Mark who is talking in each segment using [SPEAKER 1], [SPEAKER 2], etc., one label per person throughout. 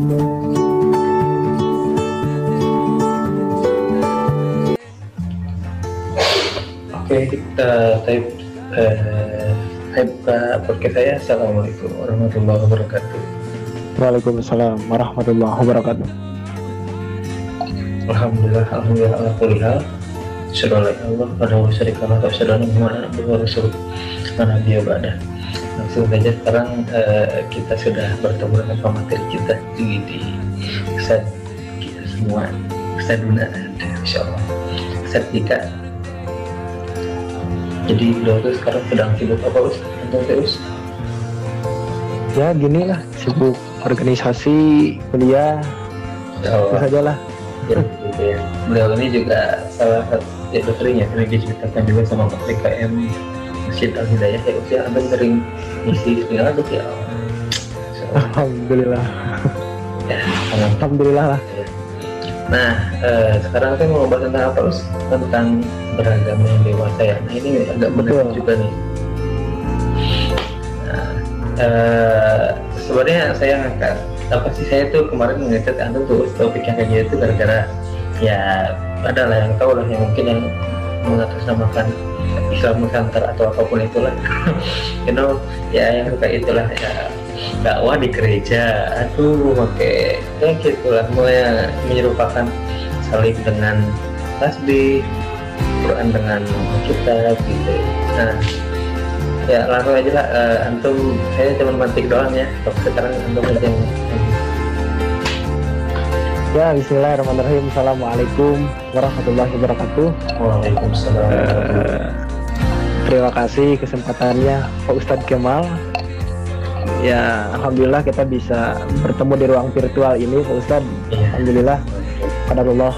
[SPEAKER 1] Oke, kita type eh, type ke podcast saya. Assalamualaikum warahmatullahi wabarakatuh.
[SPEAKER 2] Waalaikumsalam warahmatullahi wabarakatuh.
[SPEAKER 1] Alhamdulillah, alhamdulillah, alhamdulillah. Syukur Allah, pada syukur Muhammad Abdul Rasul, Nabi Abadah. Langsung saja sekarang eh, kita sudah bertemu dengan pemateri kita di, di Ustaz kita semua Ustaz Duna, Insya Allah. Ustaz Dika. Jadi beliau itu sekarang sedang sibuk apa Ustaz? Antum terus?
[SPEAKER 2] Ya gini lah, sibuk organisasi, kuliah, itu saja lah.
[SPEAKER 1] Ya. Beliau ini juga salah satu ya sering ya sering diceritakan juga sama PKM Masjid Al Hidayah ya usia abang sering ngisi segala tuh ya.
[SPEAKER 2] Alhamdulillah.
[SPEAKER 1] ya, alhamdulillah.
[SPEAKER 2] Lah.
[SPEAKER 1] Nah, eh, sekarang saya mau bahas tentang apa Us? Tentang beragama yang dewasa ya. Nah ini agak menarik juga nih. Nah, eh, sebenarnya saya ngangkat apa sih saya tuh kemarin ngechat antum tuh topik yang kayak gitu gara-gara ya ada lah yang tahu lah yang mungkin yang mengatasnamakan Islam Nusantara atau apa pun itulah. You know ya yang kayak itulah ya. Dakwah di gereja. Aduh pakai ya gitulah. Mulai menyerupakan saling dengan tasbih Quran dengan kitab gitu. Nah ya langsung aja lah eh, antum saya cuma mantik doang ya. Tapi sekarang antum aja yang
[SPEAKER 2] Ya Bismillahirrahmanirrahim. Assalamualaikum warahmatullahi wabarakatuh.
[SPEAKER 1] Waalaikumsalam.
[SPEAKER 2] Eh, terima kasih kesempatannya Pak Ustadz Kemal. Ya Alhamdulillah kita bisa bertemu di ruang virtual ini Pak Ustadz.
[SPEAKER 1] Iya.
[SPEAKER 2] Alhamdulillah. Qadarullah.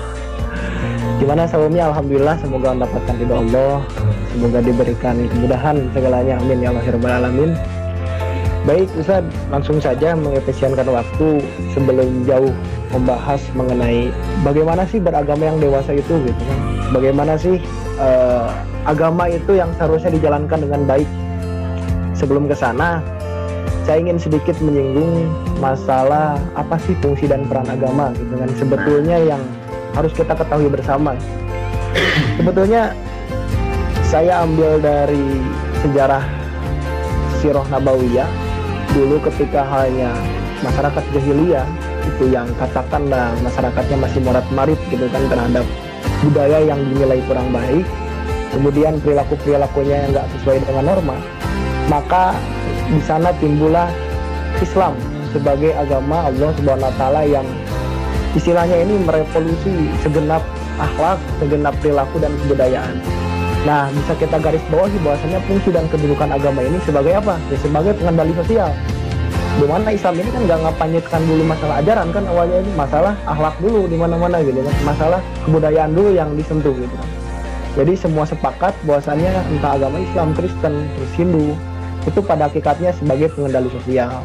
[SPEAKER 2] Gimana sebelumnya Alhamdulillah semoga mendapatkan ridho Allah Semoga diberikan kemudahan segalanya Amin ya Allah ya Rabbal Alamin Baik Ustaz, langsung saja mengefisienkan waktu sebelum jauh membahas mengenai bagaimana sih beragama yang dewasa itu gitu kan. Bagaimana sih eh, agama itu yang seharusnya dijalankan dengan baik. Sebelum ke sana, saya ingin sedikit menyinggung masalah apa sih fungsi dan peran agama gitu kan. Sebetulnya yang harus kita ketahui bersama. Sebetulnya saya ambil dari sejarah Sirah Nabawiyah dulu ketika hanya masyarakat jahiliyah itu yang katakanlah masyarakatnya masih morat marit gitu kan terhadap budaya yang dinilai kurang baik kemudian perilaku perilakunya yang nggak sesuai dengan norma maka di sana timbullah Islam sebagai agama Allah Subhanahu Wa Taala yang istilahnya ini merevolusi segenap akhlak segenap perilaku dan kebudayaan Nah, bisa kita garis bawahi bahwasanya fungsi dan kedudukan agama ini sebagai apa? Ya sebagai pengendali sosial. Di mana Islam ini kan nggak ngapanyetkan dulu masalah ajaran kan awalnya ini masalah akhlak dulu di mana-mana gitu kan, masalah kebudayaan dulu yang disentuh gitu kan. Jadi semua sepakat bahwasannya entah agama Islam, Kristen, terus Hindu itu pada hakikatnya sebagai pengendali sosial.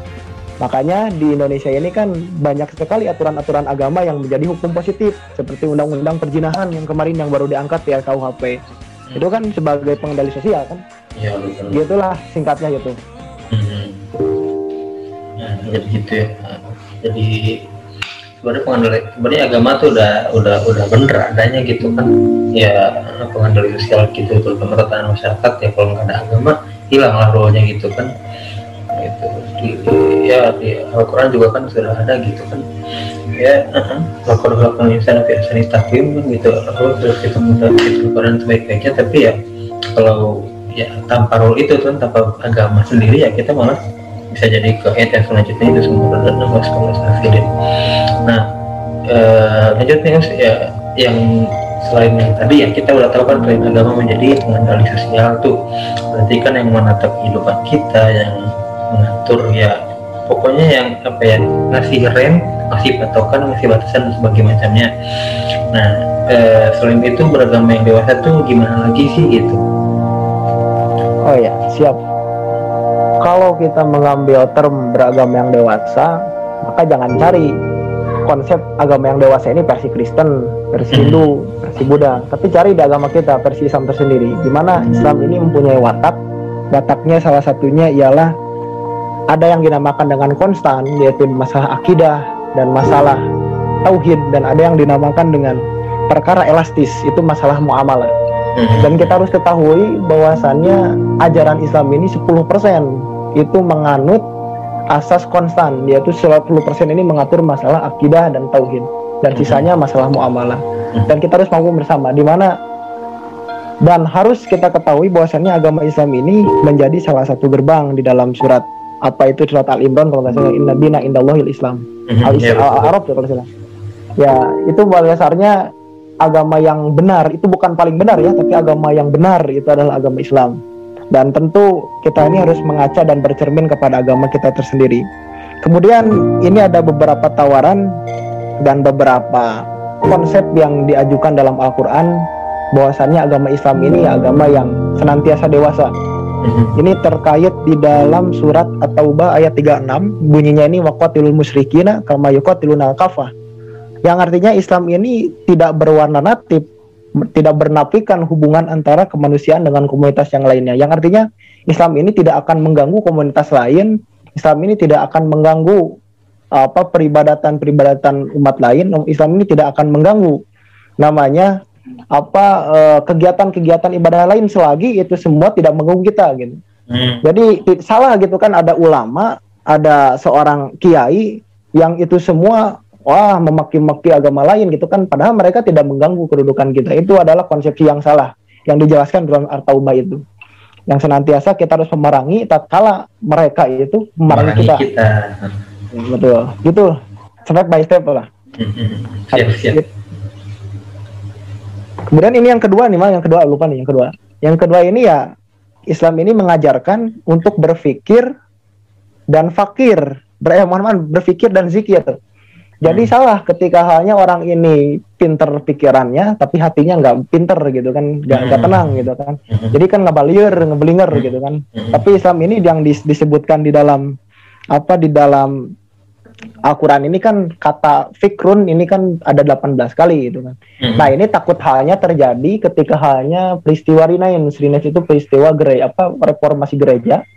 [SPEAKER 2] Makanya di Indonesia ini kan banyak sekali aturan-aturan agama yang menjadi hukum positif seperti undang-undang perjinahan yang kemarin yang baru diangkat di RKUHP itu kan sebagai pengendali sosial kan
[SPEAKER 1] ya betul
[SPEAKER 2] gitulah singkatnya gitu
[SPEAKER 1] Mhm. Jadi gitu ya. Jadi sebenarnya pengendali sebenarnya agama tuh udah udah udah bener adanya gitu kan. Ya pengendali sosial gitu terutama tatanan masyarakat ya kalau nggak ada agama hilanglah rohnya gitu kan. Gitu. Ya di Al-Quran juga kan sudah ada gitu kan. Ya, lakukan lakukan insan fi ahsani taqwim kan gitu. Kalau terus kita mudah kita Quran sebaik-baiknya tapi ya kalau ya tanpa rule itu tuh tanpa agama sendiri ya kita malah bisa jadi ke ayat yang selanjutnya itu semua dan nama sekolah safirin nah eh, lanjut nih Us, ya yang selain yang tadi ya kita udah tahu kan selain agama menjadi pengendali sosial tuh. Berarti kan yang menatap kehidupan kita yang mengatur ya pokoknya yang apa ya ngasih rem ngasih patokan ngasih batasan dan sebagainya macamnya. Nah eh, selain itu beragama yang dewasa tuh gimana lagi sih gitu?
[SPEAKER 2] Oh ya siap kalau kita mengambil term beragama yang dewasa maka jangan cari konsep agama yang dewasa ini versi Kristen versi Hindu versi Buddha. Tapi cari di agama kita versi Islam tersendiri. Di mana Islam ini mempunyai watak. Wataknya salah satunya ialah ada yang dinamakan dengan konstan yaitu masalah akidah dan masalah tauhid. Dan ada yang dinamakan dengan perkara elastis itu masalah muamalah. Hmm. dan kita harus ketahui bahwasannya ajaran Islam ini 10% itu menganut asas konstan yaitu 10% ini mengatur masalah akidah dan tauhid. Dan hmm. sisanya masalah muamalah. Hmm. dan kita harus mampu bersama di mana dan harus kita ketahui bahwasannya agama Islam ini menjadi salah satu gerbang di dalam surat apa itu surat Al Imran kalau nggak salah Inna dina indallahil Islam. Mm-hmm. Al yeah, Arab ya kalau salah. Ya itu dasarnya agama yang benar. Itu bukan paling benar ya tapi agama yang benar itu adalah agama Islam dan tentu kita ini harus mengaca dan bercermin kepada agama kita tersendiri kemudian ini ada beberapa tawaran dan beberapa konsep yang diajukan dalam Al-Quran bahwasannya agama Islam ini agama yang senantiasa dewasa Mhm. Ini terkait di dalam surat At-Taubah ayat 36 bunyinya ini waqatilul musyrikina kama yuqatiluna kafah. Yang artinya Islam ini tidak berwarna natif, tidak bernafikan hubungan antara kemanusiaan dengan komunitas yang lainnya. Yang artinya Islam ini tidak akan mengganggu komunitas lain, Islam ini tidak akan mengganggu apa peribadatan-peribadatan umat lain, Islam ini tidak akan mengganggu namanya apa eh, kegiatan-kegiatan ibadah lain selagi itu semua tidak mengganggu kita gitu. Hmm. Jadi salah gitu kan ada ulama, ada seorang kiai yang itu semua wah memaki-maki agama lain gitu kan padahal mereka tidak mengganggu kedudukan kita. Itu adalah konsepsi yang salah yang dijelaskan dalam Ar-Taubah itu. Yang senantiasa kita harus memerangi tatkala mereka itu memerangi kita. kita. Betul. Gitu. Step by step lah. Siap, siap. Kemudian ini yang kedua nih, mal yang kedua lupa nih yang kedua. Yang kedua ini ya Islam ini mengajarkan untuk berpikir dan fakir, ber eh, mohon maaf, berpikir dan zikir. Jadi hmm. salah ketika halnya orang ini pinter pikirannya, tapi hatinya nggak pinter gitu kan, nggak hmm. tenang gitu kan. Hmm. Jadi kan ngabalier, ngebelinger hmm. gitu kan. Hmm. Tapi Islam ini yang dis disebutkan di dalam apa di dalam Al-Quran ini kan kata fikrun ini kan ada 18 kali gitu kan. Hmm. Nah ini takut halnya terjadi ketika halnya peristiwa Rinain. Rinain itu peristiwa gereja apa reformasi gereja di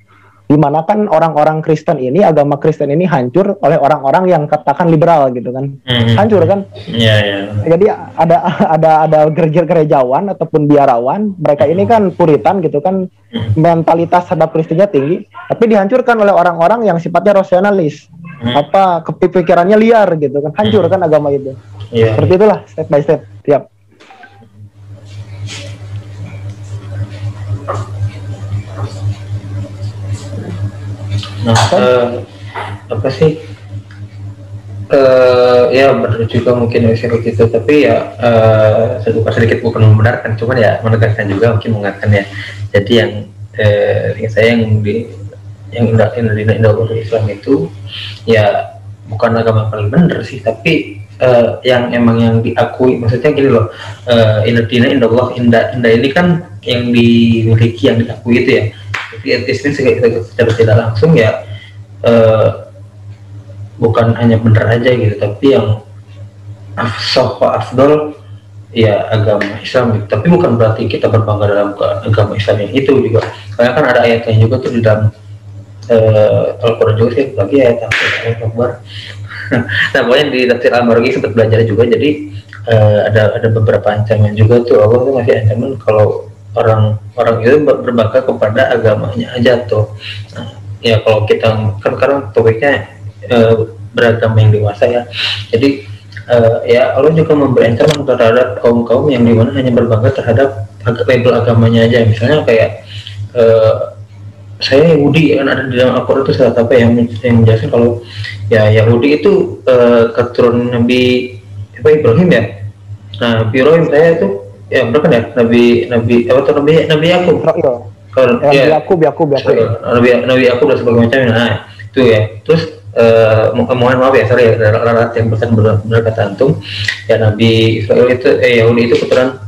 [SPEAKER 2] mana kan orang-orang Kristen ini agama Kristen ini hancur oleh orang-orang yang katakan liberal gitu kan hmm. hancur kan yeah, yeah. jadi ada ada ada gereja gerejawan ataupun biarawan mereka ini kan puritan gitu kan hmm. mentalitas terhadap Kristennya tinggi tapi dihancurkan oleh orang-orang yang sifatnya rasionalis hmm. apa kepikirannya liar gitu kan hancur hmm. kan agama itu yeah, seperti itulah step by step tiap
[SPEAKER 1] Nah, uh, apa sih? Uh, ya benar juga mungkin bisa gitu tapi ya uh, sedikit sedikit bukan membenarkan cuman ya menegaskan juga mungkin mengatakan ya. Jadi yang uh, yang saya yang di yang indah indah indah, indah Islam itu ya bukan agama paling benar sih tapi uh, yang emang yang diakui maksudnya gini loh uh, indah indah indah Allah indah indah ini kan yang dimiliki yang diakui itu ya etis ini secara tidak langsung ya uh, bukan hanya benar aja gitu tapi yang afsah afdol ya agama Islam gitu. tapi bukan berarti kita berbangga dalam agama Islam yang itu juga. Karena kan ada ayatnya juga tuh di dalam uh, Al-Quran juga sih lagi ayat Akbar. Nah pokoknya di tafsir Al-Marghi sempat belajar juga jadi uh, ada ada beberapa ancaman juga tuh. Allah tuh masih ancaman? Kalau orang orang itu berbangga kepada agamanya aja tuh. Nah, ya kalau kita kan sekarang topiknya e, beragama yang dewasa ya. Jadi e, ya Allah juga memberi ancaman terhadap kaum kaum yang di mana hanya berbangga terhadap label agamanya aja. Misalnya kayak e, saya Yahudi kan ada di dalam Al-Quran itu salah apa yang yang menjelaskan kalau ya Yahudi itu e, keturunan Nabi apa Ibrahim ya? Nah Ibrahim saya itu ya benar kan ya Nabi Nabi apa tuh Nabi Nabi Yakub
[SPEAKER 2] kalau ya, ya Yakub Yakub Yakub
[SPEAKER 1] Nabi Nabi Yakub dan sebagainya macam nah itu ya. Terus uh, mohon maaf ya sorry ya. Ralat yang pesan benar kata antum. Ya Nabi Israel itu eh Yahudi itu keturunan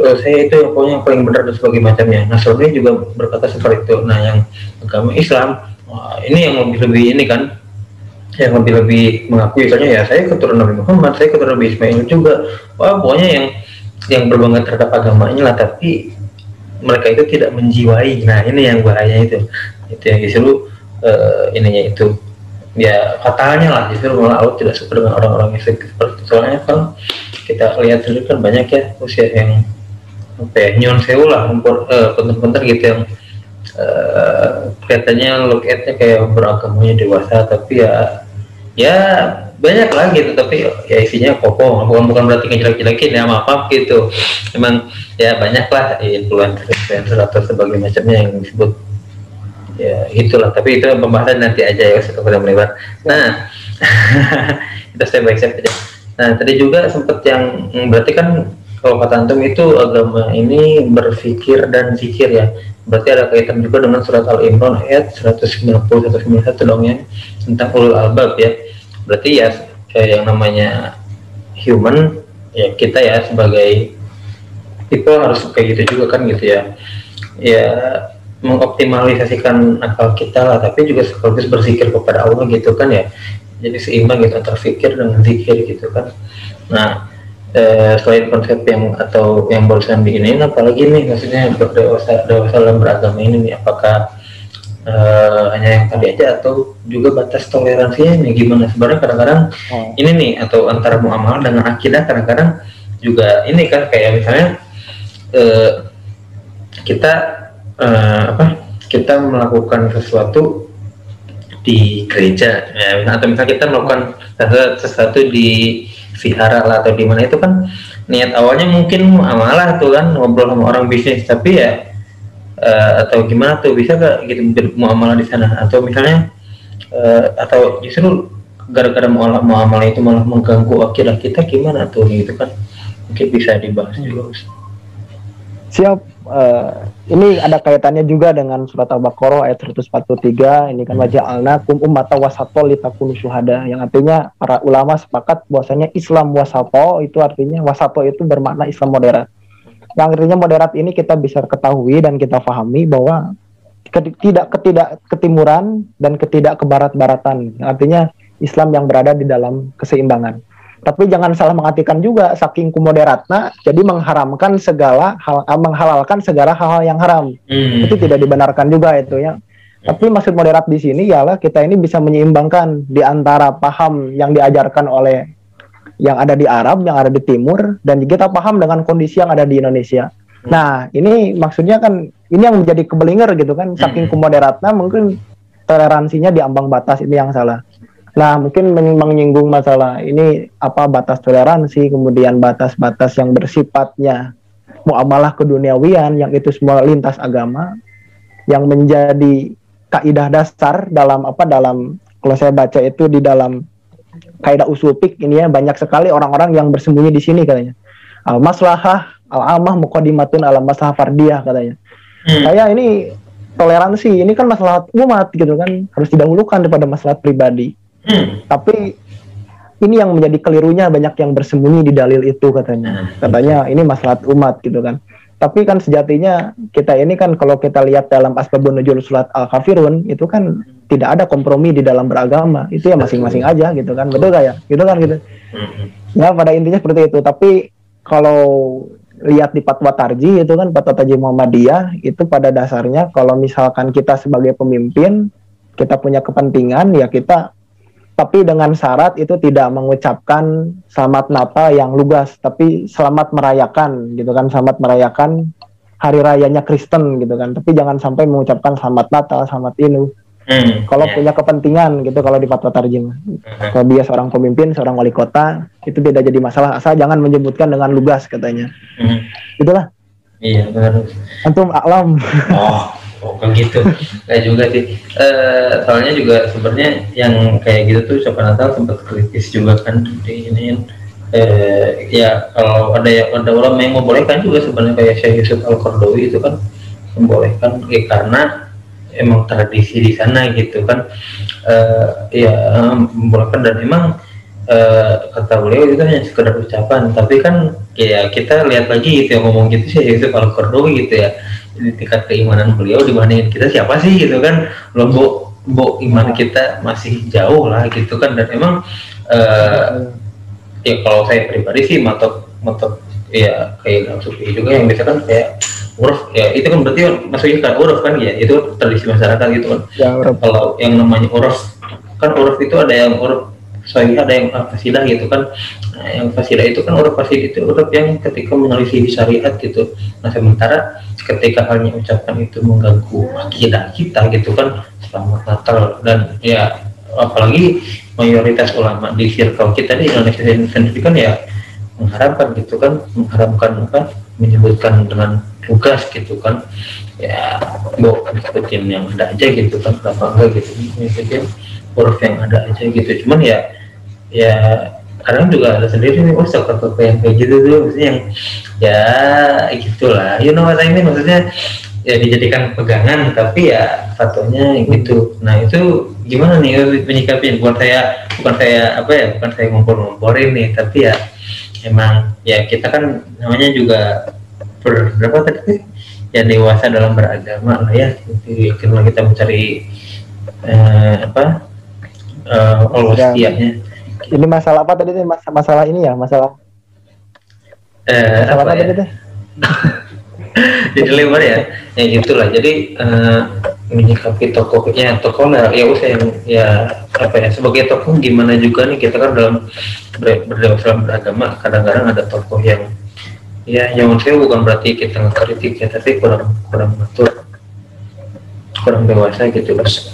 [SPEAKER 1] uh, saya itu yang pokoknya yang paling benar dan sebagainya macamnya. Nasrani juga berkata seperti itu. Nah yang agama Islam ini yang lebih lebih ini kan yang lebih lebih mengakui. Misalnya ya saya keturunan Nabi Muhammad saya keturunan Nabi Ismail juga. Wah pokoknya yang yang berbangga terhadap agamanya lah tapi mereka itu tidak menjiwai. Nah ini yang bahaya itu. Itu yang disuruh uh, ininya itu. Ya fatalnya lah justru malah Allah tidak suka dengan orang-orang yang seperti soalnya kan kita lihat sendiri kan banyak ya usia yang apa ya nyon sewu lah uh, punten gitu yang uh, kelihatannya look at-nya kayak beragamanya dewasa tapi ya ya banyak lah gitu tapi ya isinya kokoh bukan bukan berarti ngejelek-jelekin ya maaf, maaf gitu. Emang ya banyak lah influencer influencer atau sebagainya macamnya yang disebut. Ya itulah. Tapi itu pembahasan nanti aja ya setelah melebar. Nah kita step by step aja. Nah tadi juga sempat yang berarti kan kalau kata antum itu agama ini berpikir dan zikir ya. Berarti ada kaitan juga dengan surat Al-Imran ayat 190 191 dong ya tentang ulul albab ya berarti ya kayak yang namanya human ya kita ya sebagai people harus kayak gitu juga kan gitu ya. Ya mengoptimalisasikan akal kita lah tapi juga sekaligus berpikir kepada Allah gitu kan ya. Jadi seimbang gitu antara pikir dengan zikir gitu kan. Nah eh, selain konsep yang atau yang barusan di ini apalagi nih maksudnya dewasa dewasa dalam beragama ini nih apakah uh, hanya yang tadi aja atau juga batas toleransinya nih gimana sebenarnya kadang-kadang oh. ini nih atau antara muamalah dengan akidah kadang-kadang juga ini kan kayak misalnya uh, kita uh, apa kita melakukan sesuatu di gereja ya atau misalnya kita melakukan sesuatu di vihara lah atau di mana itu kan niat awalnya mungkin muamalah tuh kan ngobrol sama orang bisnis tapi ya uh, atau gimana tuh? Bisa gak gitu muamalah di sana? Atau misalnya uh, atau justru gara-gara muamalah itu malah mengganggu akidah kita gimana tuh? Gitu kan. Mungkin bisa dibahas juga
[SPEAKER 2] siap. Uh, ini ada kaitannya juga dengan surat al-baqarah ayat 143 ini kan wajah alnakum ummata wasatol litakunu syuhada. Yang artinya para ulama sepakat bahwasanya Islam wasato itu artinya wasato itu bermakna Islam moderat yang artinya moderat ini kita bisa ketahui dan kita pahami bahwa tidak ketidak ketimuran dan ketidak kebarat-baratan artinya Islam yang berada di dalam keseimbangan. Tapi jangan salah mengartikan juga saking kumoderatna jadi mengharamkan segala hal eh, menghalalkan segala hal-hal yang haram. Hmm. itu tidak dibenarkan juga itu ya. Tapi maksud moderat di sini ialah kita ini bisa menyeimbangkan di antara paham yang diajarkan oleh yang ada di Arab, yang ada di Timur, dan kita paham dengan kondisi yang ada di Indonesia. Hmm. Nah, ini maksudnya kan ini yang menjadi kebelinger gitu kan, saking hmm. kumoderatnya mungkin toleransinya di ambang batas ini yang salah. Nah, mungkin menyinggung masalah ini apa batas toleransi, kemudian batas-batas yang bersifatnya muamalah keduniawian yang itu semua lintas agama yang menjadi kaidah dasar dalam apa dalam kalau saya baca itu di dalam kaidah usul pik ini ya banyak sekali orang-orang yang bersembunyi di sini katanya. Al maslahah al amah mukadimatun ala maslahah fardiyah katanya. Hmm. Saya ini toleransi ini kan masalah umat gitu kan harus didahulukan daripada masalah pribadi. Hmm. Tapi ini yang menjadi kelirunya banyak yang bersembunyi di dalil itu katanya. Hmm. Katanya ini masalah umat gitu kan. Tapi kan sejatinya kita ini kan kalau kita lihat dalam asbabun nuzul surat al-kafirun itu kan tidak ada kompromi di dalam beragama. Itu ya masing-masing aja gitu kan. Betul gak ya? Gitu kan gitu. Ya pada intinya seperti itu. Tapi kalau lihat di fatwa tarji itu kan fatwa tarji Muhammadiyah itu pada dasarnya kalau misalkan kita sebagai pemimpin kita punya kepentingan ya kita tapi dengan syarat itu tidak mengucapkan selamat Natal yang lugas, tapi selamat merayakan gitu kan, selamat merayakan hari rayanya Kristen gitu kan, tapi jangan sampai mengucapkan selamat Natal, selamat Inu. Hmm, kalau yeah. punya kepentingan gitu kalau di fatwa tarjim. Hmm. Kalau dia seorang pemimpin, seorang wali kota, itu tidak jadi masalah asal jangan menyebutkan dengan lugas katanya. Hmm. Itulah.
[SPEAKER 1] Iya benar.
[SPEAKER 2] Antum alam.
[SPEAKER 1] Oh, oh kan gitu? Kayak juga sih. Uh, soalnya juga sebenarnya yang kayak gitu tuh Sopan Natal sempat kritis juga kan di ini. Uh, ya kalau ada yang ada ulama yang membolehkan juga sebenarnya kayak Syekh Yusuf Al Qardawi itu kan membolehkan. Ya, karena emang tradisi di sana gitu kan. Uh, ya membolehkan dan emang uh, kata beliau itu hanya sekedar ucapan. Tapi kan ya kita lihat lagi gitu yang ngomong gitu sih Yusuf Al gitu ya di tingkat keimanan beliau dibandingin kita siapa sih gitu kan? Logo bo iman kita masih jauh lah gitu kan? Dan emang uh, ya kalau saya pribadi sih matok matok ya kayak dalam sufi juga yang biasa kan kayak uruf ya itu kan berarti maksudnya kan uruf kan ya itu tradisi masyarakat gitu kan? Ya, kalau yang namanya uruf kan huruf itu ada yang huruf sahih ada yang fasilah gitu kan. Nah, yang fasilah itu kan huruf fasilah itu huruf yang ketika menyelisih syariat gitu. Nah sementara ketika halnya ucapan itu mengganggu akidah kita gitu kan selamat Natal dan ya apalagi mayoritas ulama di circle kita di Indonesia sendiri kan ya mengharapkan gitu kan mengharapkan apa menyebutkan dengan tugas gitu kan. Ya mau ikutin yang ada aja gitu kan kenapa enggak gitu. Ikutin huruf yang ada aja gitu. Cuman ya ya kadang juga ada sendiri nih oh toko yang kayak gitu tuh maksudnya yang ya gitulah. You know what I mean? Maksudnya ya dijadikan pegangan tapi ya fatwanya gitu. Nah itu gimana nih menyikapi? Bukan saya bukan saya apa ya bukan saya ngompor-ngomporin nih tapi ya emang ya kita kan namanya juga ber, berapa tadi ya dewasa dalam beragama lah ya. Jadi kalau kita mencari eh, apa uh, Allah setiapnya
[SPEAKER 2] ini masalah apa tadi Mas masalah ini ya masalah
[SPEAKER 1] eh, masalah apa, apa ya? tadi jadi lebar ya? Ya itulah. Jadi uh, menyikapi tokohnya tokoh lah ya usah yang ya apa ya sebagai tokoh gimana juga nih? Kita kan dalam ber, dalam beragama kadang-kadang ada tokoh yang ya yang saya bukan berarti kita ngekritik ya tapi kurang kurang betul kurang dewasa gitu mas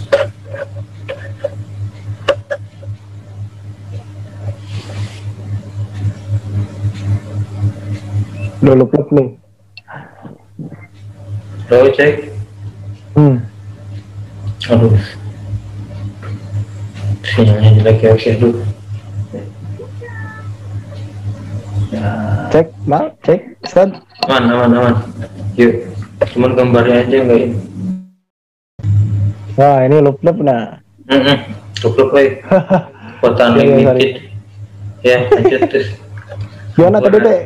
[SPEAKER 2] dulu klik nih
[SPEAKER 1] Lo cek. Hmm. aduh. Sinyalnya jelek ya oke dulu
[SPEAKER 2] ya. cek mal cek Ustaz
[SPEAKER 1] aman aman aman. Yuk cuman gambarnya aja enggak ini?
[SPEAKER 2] Wah ini lup lup nah.
[SPEAKER 1] Mm -mm. lup lup baik kota limited. ya lanjut terus.
[SPEAKER 2] Gimana tadi teh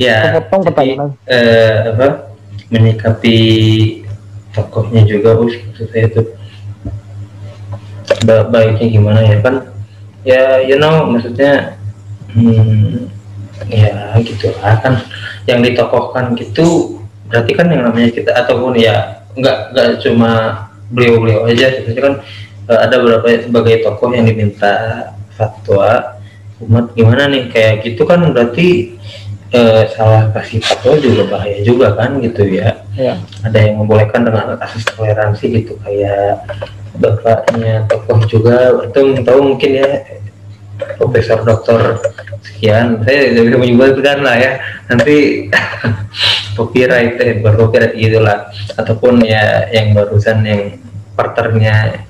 [SPEAKER 1] ya potong pertanyaan. eh, apa menyikapi tokohnya juga us saya itu. Ba baiknya gimana ya kan? Ya you know maksudnya hmm, ya gitu lah kan. Yang ditokohkan gitu berarti kan yang namanya kita ataupun ya nggak nggak cuma beliau-beliau aja sebenarnya kan eh, ada beberapa sebagai tokoh yang diminta fatwa umat gimana nih? Kayak gitu kan berarti eh, salah kasih fatwa juga bahaya juga kan gitu ya. ya. Ada yang membolehkan dengan kasus toleransi gitu kayak bapaknya tokoh juga atau tahu mungkin ya profesor doktor sekian saya tidak bisa menyebutkan lah ya nanti copyright eh bercopyright gitulah ataupun ya yang barusan yang partnernya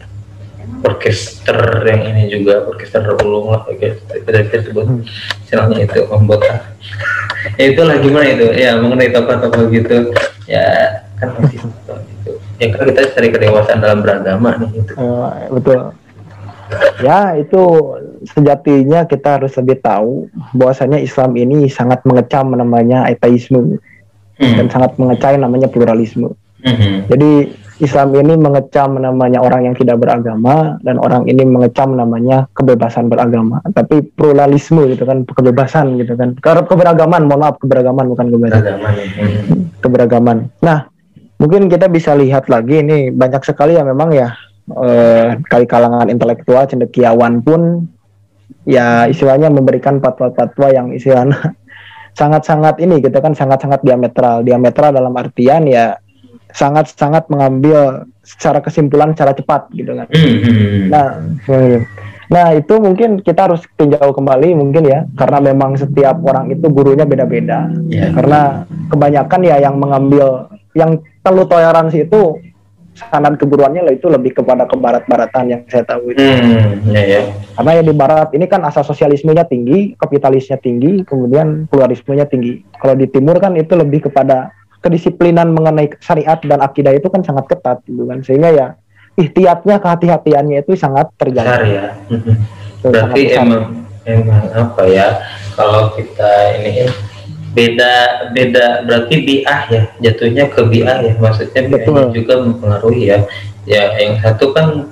[SPEAKER 1] orkester yang ini juga orkester ulung lah kayak kita sebut hmm. channelnya itu membuat ya itulah gimana itu? Ya mengenai tokoh-tokoh gitu. Ya kan masih gitu. Ya kan kita cari kedewasaan dalam beragama nih itu
[SPEAKER 2] uh, betul. Ya itu sejatinya kita harus lebih tahu bahwasanya Islam ini sangat mengecam namanya ateisme hmm. dan sangat mengecam namanya pluralisme. Hmm. jadi Islam ini mengecam namanya orang yang tidak beragama dan orang ini mengecam namanya kebebasan beragama. Tapi pluralisme gitu kan, kebebasan gitu kan. Keberagaman, mohon maaf keberagaman bukan kebebasan. Keberagaman. Nah, mungkin kita bisa lihat lagi ini banyak sekali ya memang ya eh, kali kalangan intelektual cendekiawan pun ya istilahnya memberikan fatwa-fatwa yang istilahnya sangat-sangat ini gitu kan sangat-sangat diametral. Diametral dalam artian ya sangat-sangat mengambil secara kesimpulan secara cepat gitu kan. Hmm, hmm, hmm. Nah, nah itu mungkin kita harus tinjau kembali mungkin ya karena memang setiap orang itu gurunya beda-beda. Yeah. Karena kebanyakan ya yang mengambil yang perlu toleransi itu sanad keguruannya lah itu lebih kepada ke barat-baratan yang saya tahu itu. Hmm, yeah, yeah. Karena ya di barat ini kan asal sosialismenya tinggi, kapitalisnya tinggi, kemudian pluralismenya tinggi. Kalau di timur kan itu lebih kepada kedisiplinan mengenai syariat dan akidah itu kan sangat ketat gitu kan. Sehingga ya ikhtiatnya kehati-hatiannya itu sangat terjaga.
[SPEAKER 1] Besar ya. Berarti emang emang apa ya kalau kita ini beda beda berarti biah ya jatuhnya ke biah ya. Maksudnya biahnya juga mempengaruhi ya. Ya yang satu kan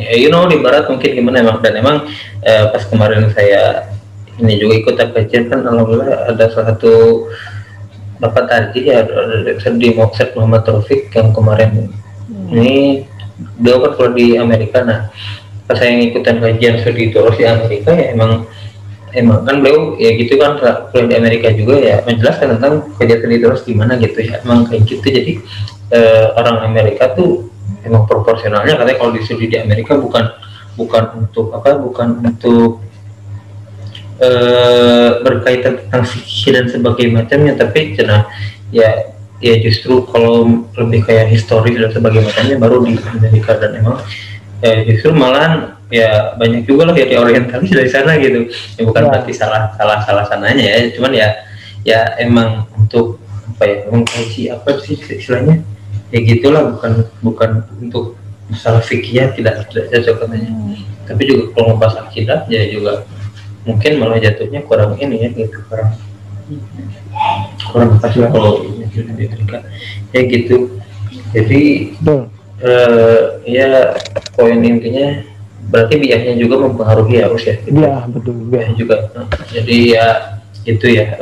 [SPEAKER 1] ya, you know di barat mungkin gimana emang. Dan emang eh, pas kemarin saya ini juga ikut kajian kan alhamdulillah ada salah satu Bapak tadi ya di Moksek Muhammad Taufik yang kemarin hmm. ini beliau kan kalau di Amerika nah pas saya ngikutin kajian studi terus di Amerika ya emang emang kan beliau ya gitu kan kuliah di Amerika juga ya menjelaskan tentang kerja studi terus gimana gitu ya emang kayak gitu jadi eh, orang Amerika tuh emang proporsionalnya katanya kalau di studi di Amerika bukan bukan untuk apa bukan untuk eh, berkaitan tentang fikih dan sebagainya macamnya tapi cina ya ya justru kalau lebih kayak historis dan sebagainya macamnya baru di Amerika dan emang ya justru malahan ya banyak juga lah ya orientalis dari sana gitu ya bukan ya. berarti salah salah salah sananya ya cuman ya ya emang untuk apa ya mengkaji apa sih istilahnya ya gitulah bukan bukan untuk masalah fikih tidak tidak cocok katanya hmm. tapi juga kalau ngebahas akidah ya juga mungkin malah jatuhnya kurang ini ya gitu kurang kurang pas lah kalau ya gitu. Jadi uh, ya poin intinya berarti biayanya juga mempengaruhi harus ya
[SPEAKER 2] gitu. ya betul
[SPEAKER 1] biaya juga. Jadi ya itu ya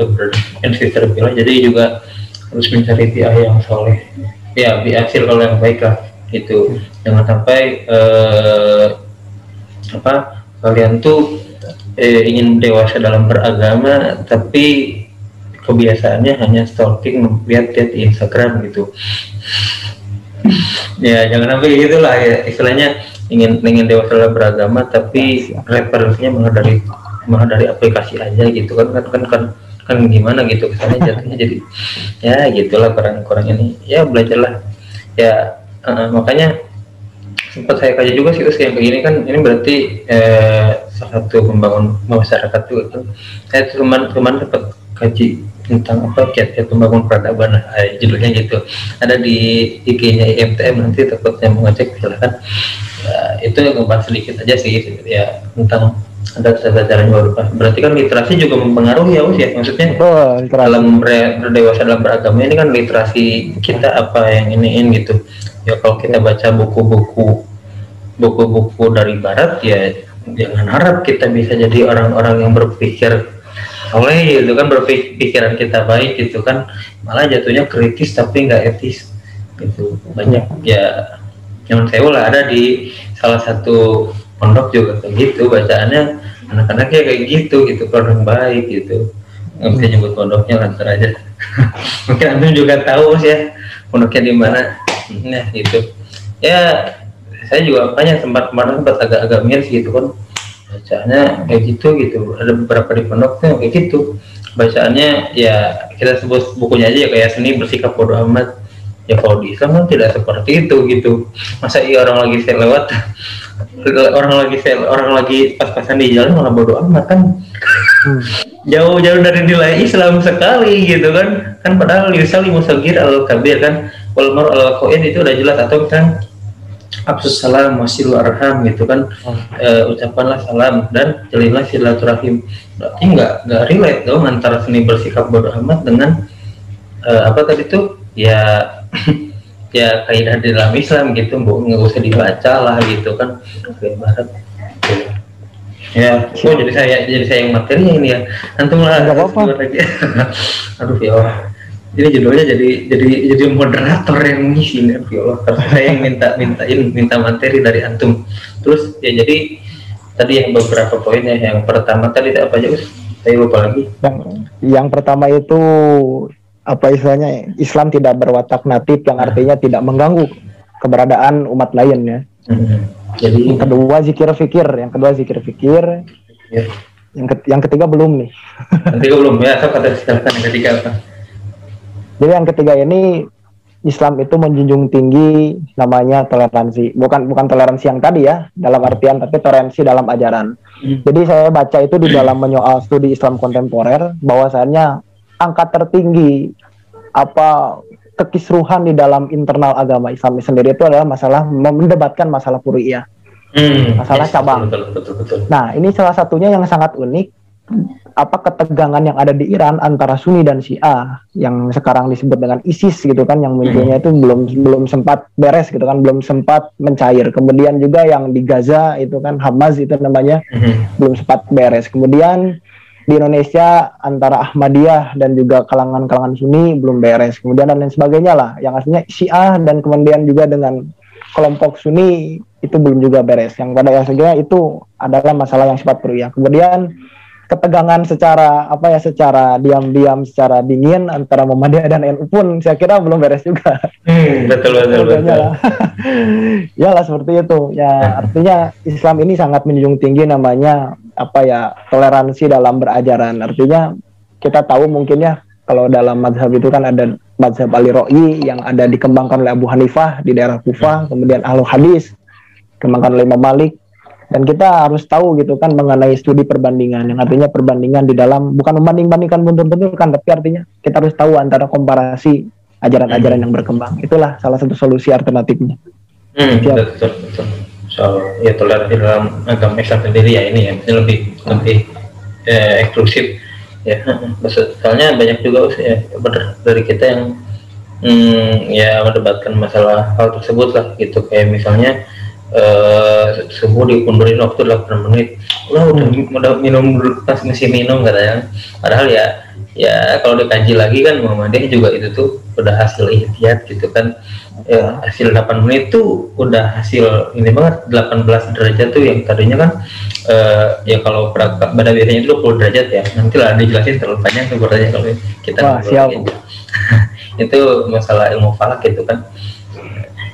[SPEAKER 1] kan fitur bilang jadi juga harus mencari biaya yang soleh. Ya biaya hasil kalau yang baik lah itu jangan sampai uh, apa kalian tuh eh, ingin dewasa dalam beragama tapi kebiasaannya hanya stalking lihat-lihat di Instagram gitu. Ya jangan sampai gitulah ya. Istilahnya ingin ingin dewasa dalam beragama tapi referensinya malah dari malah dari aplikasi aja gitu. Kan kan kan kan, kan gimana gitu kesannya jatuhnya jadi ya gitulah kurang-kurang ini. Ya belajarlah. Ya uh, makanya sempat saya kaji juga sih terus kayak begini kan ini berarti eh, salah satu membangun masyarakat juga kan saya cuma cuma dapat kaji tentang apa kiat-kiat pembangun peradaban eh, judulnya gitu. Ada di IG-nya IMTM nanti takutnya mau ngecek silahkan ya, itu ngebahas sedikit aja sih ya tentang ada tata caranya baru. Berarti kan literasi juga mempengaruhi ya us ya? Maksudnya oh, dalam berdewasa dalam beragama ini kan literasi kita apa yang iniin gitu. Ya kalau kita baca buku-buku buku-buku dari barat ya jangan harap kita bisa jadi orang-orang yang berpikir oleh itu kan berpikiran kita baik gitu kan. Malah jatuhnya kritis tapi nggak etis gitu. Banyak ya yang saya lah ada di salah satu pondok juga kayak gitu bacaannya anak-anaknya kayak gitu gitu orang baik gitu. Nggak bisa nyebut pondoknya lantar aja. Mungkin antum juga tahu sih ya pondoknya di mana. Nah gitu. Ya saya juga makanya sempat kemarin sempat agak-agak miris gitu kan. Bacaannya kayak gitu gitu. Ada beberapa di pondoknya kayak gitu. Bacaannya ya kita sebut bukunya aja ya kayak seni bersikap bodoh amat. Ya kalau di Islam kan tidak seperti itu gitu. Masa iya orang lagi saya lewat orang lagi saya orang lagi pas-pasan di jalan malah bodoh amat kan. Jauh-jauh dari nilai Islam sekali gitu kan. Kan padahal Yusali Musagir al Kabir kan Walmar al itu udah jelas. Atau kan absus salam wasilu arham gitu kan. Oh. e, ucapkanlah salam dan jalinlah silaturahim. Berarti nggak nggak relate dong antara seni bersikap bodoh amat dengan e, apa tadi tuh? Ya ya kaidah di dalam Islam gitu bu nggak usah dibaca lah gitu kan. Barat. Ya oh, jadi saya jadi saya yang materi ini ya. Antum lah. Nggak apa-apa. Aduh ya Allah ini judulnya jadi jadi jadi moderator yang ngisi nih ya Allah karena saya yang minta mintain minta materi dari antum. Terus ya jadi tadi yang beberapa poinnya yang pertama tadi apa aja us? Saya lupa lagi.
[SPEAKER 2] Yang yang pertama itu apa istilahnya Islam tidak berwatak natif yang artinya tidak mengganggu keberadaan umat lain ya. Hmm. jadi yang kedua zikir fikir. Yang kedua zikir fikir. Ya. yang, ke, yang ketiga belum nih.
[SPEAKER 1] Yang ketiga belum ya. Apa kata yang ketiga apa
[SPEAKER 2] jadi yang ketiga ini Islam itu menjunjung tinggi namanya toleransi. Bukan bukan toleransi yang tadi ya, dalam artian tapi toleransi dalam ajaran. Hmm. Jadi saya baca itu di dalam menyoal studi Islam kontemporer bahwasannya angka tertinggi apa kekisruhan di dalam internal agama Islam sendiri itu adalah masalah mendebatkan masalah puriyah. Hmm, masalah yes, cabang. Betul, betul, betul. Nah, ini salah satunya yang sangat unik apa ketegangan yang ada di Iran antara Sunni dan Syiah yang sekarang disebut dengan ISIS gitu kan yang munculnya itu belum belum sempat beres gitu kan belum sempat mencair kemudian juga yang di Gaza itu kan Hamas itu namanya hmm. belum sempat beres kemudian di Indonesia antara Ahmadiyah dan juga kalangan-kalangan Sunni belum beres kemudian dan lain sebagainya lah yang aslinya Syiah dan kemudian juga dengan kelompok Sunni itu belum juga beres. Yang pada akhirnya itu adalah masalah yang sifat ya. Kemudian ketegangan secara apa ya secara diam-diam secara dingin antara Muhammadiyah dan NU pun saya kira belum beres juga.
[SPEAKER 1] Hmm, betul betul betul.
[SPEAKER 2] ya lah seperti itu. Ya artinya Islam ini sangat menjunjung tinggi namanya apa ya toleransi dalam berajaran. Artinya kita tahu mungkin ya kalau dalam mazhab itu kan ada mazhab Ali Ro'i yang ada dikembangkan oleh Abu Hanifah di daerah Kufah, hmm. kemudian Ahlu Hadis dikembangkan oleh Imam Malik dan kita harus tahu gitu kan mengenai studi perbandingan yang artinya perbandingan di dalam bukan membanding-bandingkan bentur-bentur kan tapi artinya kita harus tahu antara komparasi ajaran-ajaran yang berkembang. Itulah salah satu solusi alternatifnya.
[SPEAKER 1] Hmm, betul betul betul. So ya toleransi dalam agama Islam sendiri ya ini ya. Ini lebih lebih eh, eksklusif. Ya soalnya banyak juga ya dari kita yang hmm, ya mendebatkan masalah hal tersebut lah gitu. Kayak misalnya uh, subuh diundurin waktu 8 menit. Lah udah, hmm. udah minum pas masih minum katanya padahal ya ya kalau dikaji lagi kan Muhammadiyah juga itu tuh udah hasil ikhtiar gitu kan. Ya, hasil 8 menit tuh udah hasil ini banget 18 derajat tuh yang tadinya kan uh, ya kalau pada biasanya itu 20 derajat ya. Nanti lah dijelasin terlalu panjang tuh kalau kita
[SPEAKER 2] Wah, siap.
[SPEAKER 1] itu masalah ilmu falak gitu kan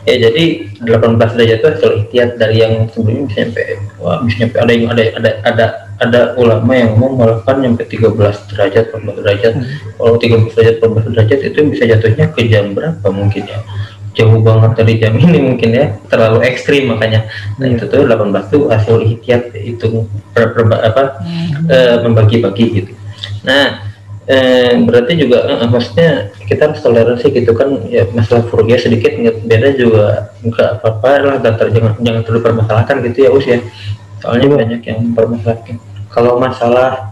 [SPEAKER 1] ya jadi 18 derajat itu hasil ikhtiar dari yang sebelumnya bisa nyampe wah bisa nyampe ada yang ada ada ada ada ulama yang ngomong malah nyampe 13 derajat 14 derajat hmm. kalau 13 derajat 14 derajat itu bisa jatuhnya ke jam berapa mungkin ya jauh banget dari jam ini mungkin ya terlalu ekstrim makanya nah hmm. itu tuh 18 tuh hasil ikhtiar itu ber, ber, apa hmm. e, membagi-bagi gitu nah eh, berarti juga eh, maksudnya kita harus toleransi gitu kan ya masalah furugia sedikit beda juga enggak apa-apa lah datar jangan jangan terlalu permasalahkan gitu ya us ya. Soalnya ya. banyak yang permasalahkan kalau masalah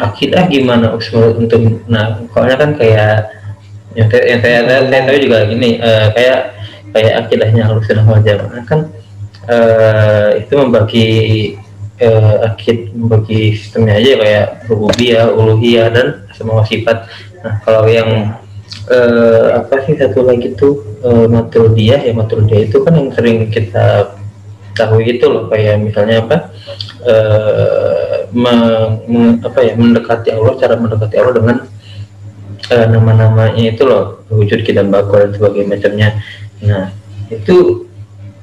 [SPEAKER 1] akidah gimana us untuk nah soalnya kan kayak yang, yang saya saya, saya tahu juga gini uh, kayak kayak akidahnya sudah wajar kan uh, itu membagi uh, akid membagi sistemnya aja kayak rububiyah, uluhiyah dan semua sifat. Nah, kalau yang uh, apa sih satu lagi tuh uh, maturidiyah ya maturidiyah itu kan yang sering kita tahu itu loh kayak misalnya apa uh, me, apa ya mendekati Allah cara mendekati Allah dengan uh, nama-namanya itu loh wujud kita bakal dan sebagainya macamnya nah itu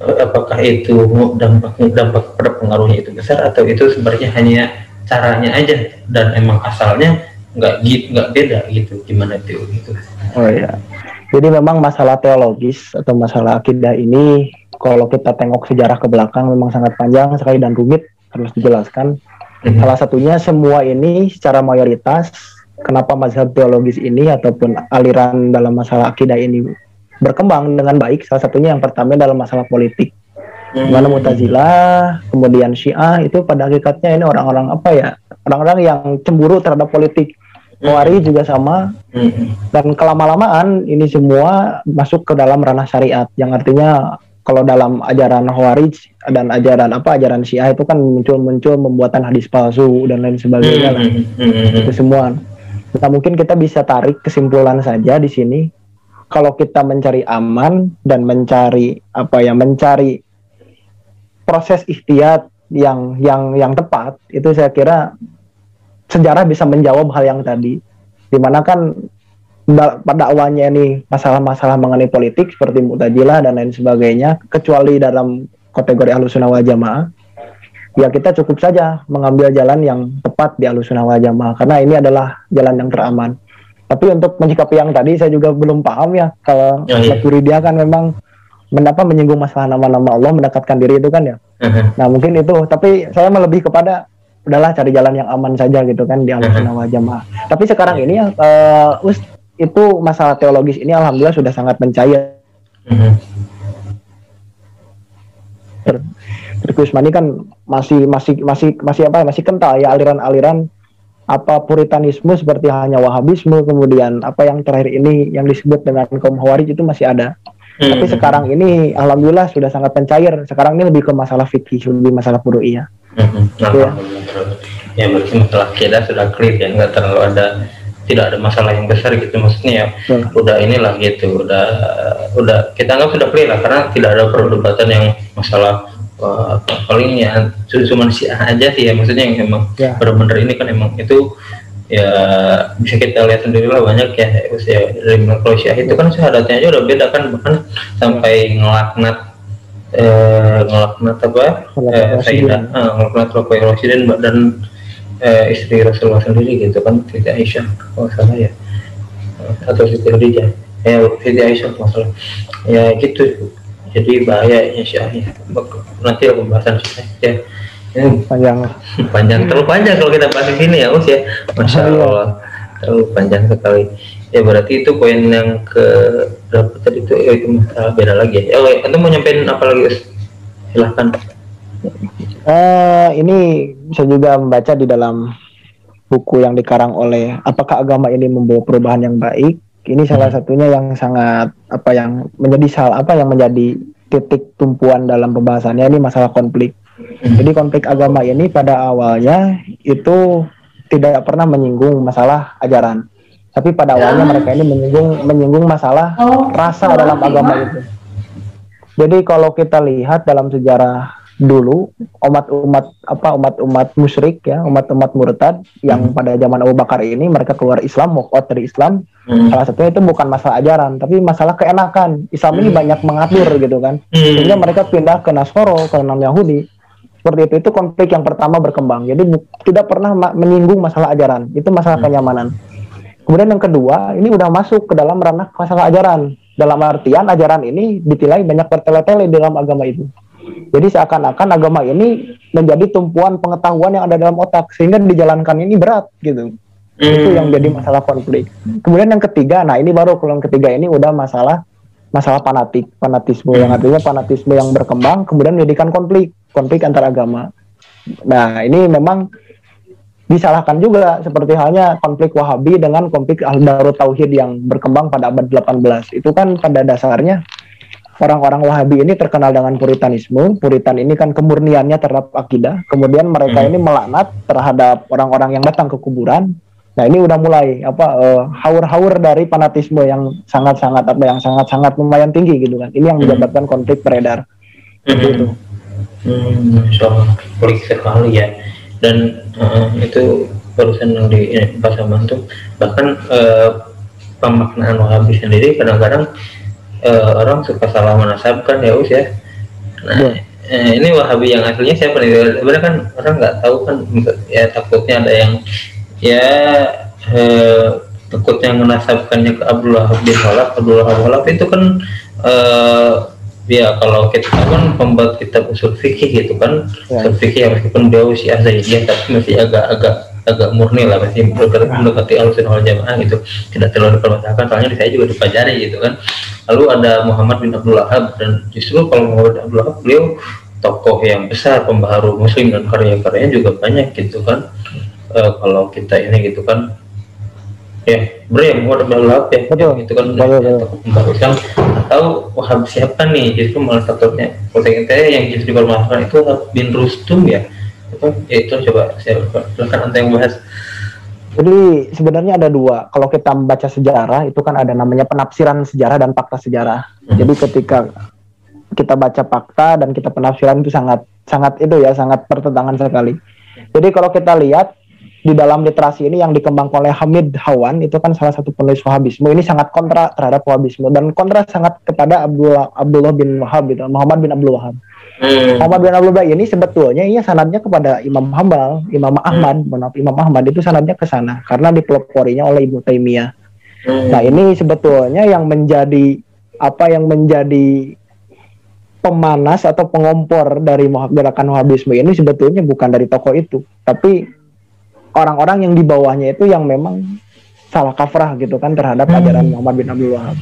[SPEAKER 1] apakah itu dampak dampak pengaruhnya itu besar atau itu sebenarnya hanya caranya aja dan emang asalnya nggak gitu nggak beda gitu gimana itu gitu
[SPEAKER 2] oh ya jadi memang masalah teologis atau masalah akidah ini kalau kita tengok sejarah ke belakang memang sangat panjang sekali dan rumit harus dijelaskan mm-hmm. salah satunya semua ini secara mayoritas kenapa mazhab teologis ini ataupun aliran dalam masalah akidah ini berkembang dengan baik. Salah satunya yang pertama dalam masalah politik. Hmm. Mana Mutazilah, kemudian Syiah itu pada hakikatnya ini orang-orang apa ya? Orang-orang yang cemburu terhadap politik. Hmm. juga sama. Dan kelama-lamaan ini semua masuk ke dalam ranah syariat yang artinya kalau dalam ajaran Khawarij dan ajaran apa ajaran Syiah itu kan muncul-muncul membuatan hadis palsu dan lain sebagainya lah. Itu semua. Nah, mungkin kita bisa tarik kesimpulan saja di sini kalau kita mencari aman dan mencari apa ya mencari proses ikhtiar yang yang yang tepat itu saya kira sejarah bisa menjawab hal yang tadi di mana kan pada awalnya ini masalah-masalah mengenai politik seperti mutajilah dan lain sebagainya kecuali dalam kategori alusunah wal jamaah ya kita cukup saja mengambil jalan yang tepat di alusunah wal jamaah karena ini adalah jalan yang teraman tapi untuk menyikapi yang tadi saya juga belum paham ya kalau oh, iya. dia kan memang mendapat menyinggung masalah nama-nama Allah mendekatkan diri itu kan ya. Uh-huh. Nah mungkin itu. Tapi saya lebih kepada udahlah cari jalan yang aman saja gitu kan di alam uh-huh. jamaah. Tapi sekarang ini ya uh, us itu masalah teologis ini alhamdulillah sudah sangat mencair. Terus kan masih masih masih masih apa masih kental ya aliran-aliran apa puritanisme seperti hanya wahabisme kemudian apa yang terakhir ini yang disebut dengan kaum khawarij itu masih ada hmm. tapi sekarang ini alhamdulillah sudah sangat pencair sekarang ini lebih ke masalah fikih lebih masalah furu'iyah
[SPEAKER 1] hmm. ya. ya berarti masalah kita sudah clear ya nggak terlalu ada tidak ada masalah yang besar gitu maksudnya ya
[SPEAKER 2] Betul.
[SPEAKER 1] udah inilah gitu udah udah kita anggap sudah clear lah karena tidak ada perdebatan yang masalah uh, paling ya cuma si aja sih ya maksudnya yang emang
[SPEAKER 2] Ya.
[SPEAKER 1] benar-benar ini kan emang itu ya bisa kita lihat sendiri lah banyak ya ya dari kalau Syiah itu kan syahadatnya aja udah beda kan bahkan sampai ngelaknat eh, ngelaknat apa? Eh. Sayyidah ah, ngelaknat Rokoy Rasidin dan eh, istri Rasulullah sendiri gitu kan Siti Aisyah kalau salah ya. Atau Siti Khadijah. Ya Siti Aisyah kalau salah. Ya gitu. Jadi bahaya ya Syiah ya. nanti ada pembahasan ya. Ini
[SPEAKER 2] panjang.
[SPEAKER 1] Panjang terlalu panjang kalau kita bahas di sini ya Us ya. Masya. Allah. Terlalu panjang sekali ya berarti itu poin yang ke berapa tadi itu? Ya, itu masalah beda lagi ya. Oh ya, anda mau nyampein apa lagi silahkan.
[SPEAKER 2] Eh, ini bisa juga membaca di dalam buku yang dikarang oleh apakah agama ini membawa perubahan yang baik? Ini salah satunya yang sangat apa yang menjadi salah apa yang menjadi titik tumpuan dalam pembahasannya ini masalah konflik. Jadi konflik agama ini pada awalnya itu tidak pernah menyinggung masalah ajaran tapi pada awalnya mereka ini menyinggung menyinggung masalah rasa dalam agama itu. Jadi kalau kita lihat dalam sejarah dulu umat-umat apa umat-umat musyrik ya umat-umat murtad yang pada zaman Abu Bakar ini mereka keluar Islam walkout dari Islam.
[SPEAKER 1] Hmm.
[SPEAKER 2] salah satunya itu bukan masalah ajaran tapi masalah keenakan. Islam ini
[SPEAKER 1] Hmm.
[SPEAKER 2] banyak mengatur gitu kan.
[SPEAKER 1] Hmm.
[SPEAKER 2] sehingga mereka pindah ke Nasoro ke enam Yahudi. Seperti itu itu konflik yang pertama berkembang. Jadi tidak pernah ma- menyinggung masalah ajaran. Itu masalah
[SPEAKER 1] Hmm.
[SPEAKER 2] kenyamanan kemudian yang kedua ini udah masuk ke dalam ranah masalah ajaran. Dalam artian ajaran ini ditilai banyak bertele-tele dalam agama itu. Jadi seakan-akan agama ini menjadi tumpuan pengetahuan yang ada dalam otak sehingga dijalankan ini berat gitu. Itu yang jadi masalah konflik. Kemudian yang ketiga, nah ini baru kalau yang ketiga ini udah masalah masalah fanatik, fanatisme. Yang artinya fanatisme yang berkembang kemudian menjadikan konflik, konflik antar agama. Nah, ini memang disalahkan juga seperti halnya konflik Wahabi dengan konflik Al-Darut Tauhid yang berkembang pada abad 18. Itu kan pada dasarnya orang-orang Wahabi ini terkenal dengan puritanisme. Puritan ini kan kemurniannya terhadap akidah. Kemudian mereka
[SPEAKER 1] Hmm.
[SPEAKER 2] ini melaknat terhadap orang-orang yang datang ke kuburan. Nah, ini udah mulai apa eh, haur-haur dari fanatisme yang sangat-sangat apa yang sangat-sangat lumayan tinggi gitu kan. Ini yang
[SPEAKER 1] Hmm.
[SPEAKER 2] menyebabkan konflik beredar. Seperti itu.
[SPEAKER 1] Hmm, pelik sekali ya. Dan eh, itu barusan yang di Pak Saman tuh bahkan eh, pemaknaan Wahabi sendiri kadang-kadang eh, orang suka salah menasabkan ya Us ya. Nah,
[SPEAKER 2] Iya.
[SPEAKER 1] eh, ini Wahabi yang aslinya siapa nih? Sebenarnya kan orang nggak tahu kan ya takutnya ada yang ya eh, takutnya menasabkannya ke Abdullah bin Walab. Abdullah bin Walab itu kan eh, ya kalau kita kan pembuat kitab usul fikih gitu kan
[SPEAKER 2] Ya.
[SPEAKER 1] usul fikih ya meskipun dia usia Zaidiyah tapi masih agak-agak agak murni lah masih mendekati, mendekati alusin wal jamaah gitu. Tidak terlalu dipermasalahkan soalnya di saya juga dipelajari gitu kan. Lalu ada Muhammad bin Abdul Wahab dan justru kalau Muhammad bin Abdul Wahab beliau tokoh yang besar pembaharu muslim dan karya-karyanya juga banyak gitu kan. Eh, kalau kita ini gitu kan ya bro ya Muhammad bin Abdul Wahab ya
[SPEAKER 2] Betul.
[SPEAKER 1] yang itu kan
[SPEAKER 2] Betul, betul.
[SPEAKER 1] Islam atau Wahab siapa nih justru malah takutnya kalau saya yang justru dipermasalahkan itu Wahab bin Rustum ya itu ya itu coba saya silakan anda yang bahas
[SPEAKER 2] Jadi sebenarnya ada dua. Kalau kita membaca sejarah itu kan ada namanya penafsiran sejarah dan fakta sejarah.
[SPEAKER 1] Hmm.
[SPEAKER 2] Jadi ketika kita baca fakta dan kita penafsiran itu sangat sangat itu ya sangat pertentangan sekali. Jadi kalau kita lihat di dalam literasi ini yang dikembangkan oleh Hamid Hawan itu kan salah satu penulis Wahabisme ini sangat kontra terhadap Wahabisme dan kontra sangat kepada Abdullah Abdullah bin Wahab gitu, Muhammad bin Abdul Wahab.
[SPEAKER 1] Hmm.
[SPEAKER 2] Muhammad bin Abdul Wahab ini sebetulnya ia sanadnya kepada Imam Hambal, Imam Ahmad, mohon maaf, Imam Ahmad itu sanadnya ke sana karena dipeloporinya oleh Ibnu Taimiyah.
[SPEAKER 1] Hmm.
[SPEAKER 2] Nah, ini sebetulnya yang menjadi apa yang menjadi pemanas atau pengompor dari gerakan Wahabisme ini sebetulnya bukan dari tokoh itu, tapi orang-orang yang di bawahnya itu yang memang salah kafrah gitu kan terhadap
[SPEAKER 1] Hmm.
[SPEAKER 2] ajaran Muhammad bin Abdul Wahab.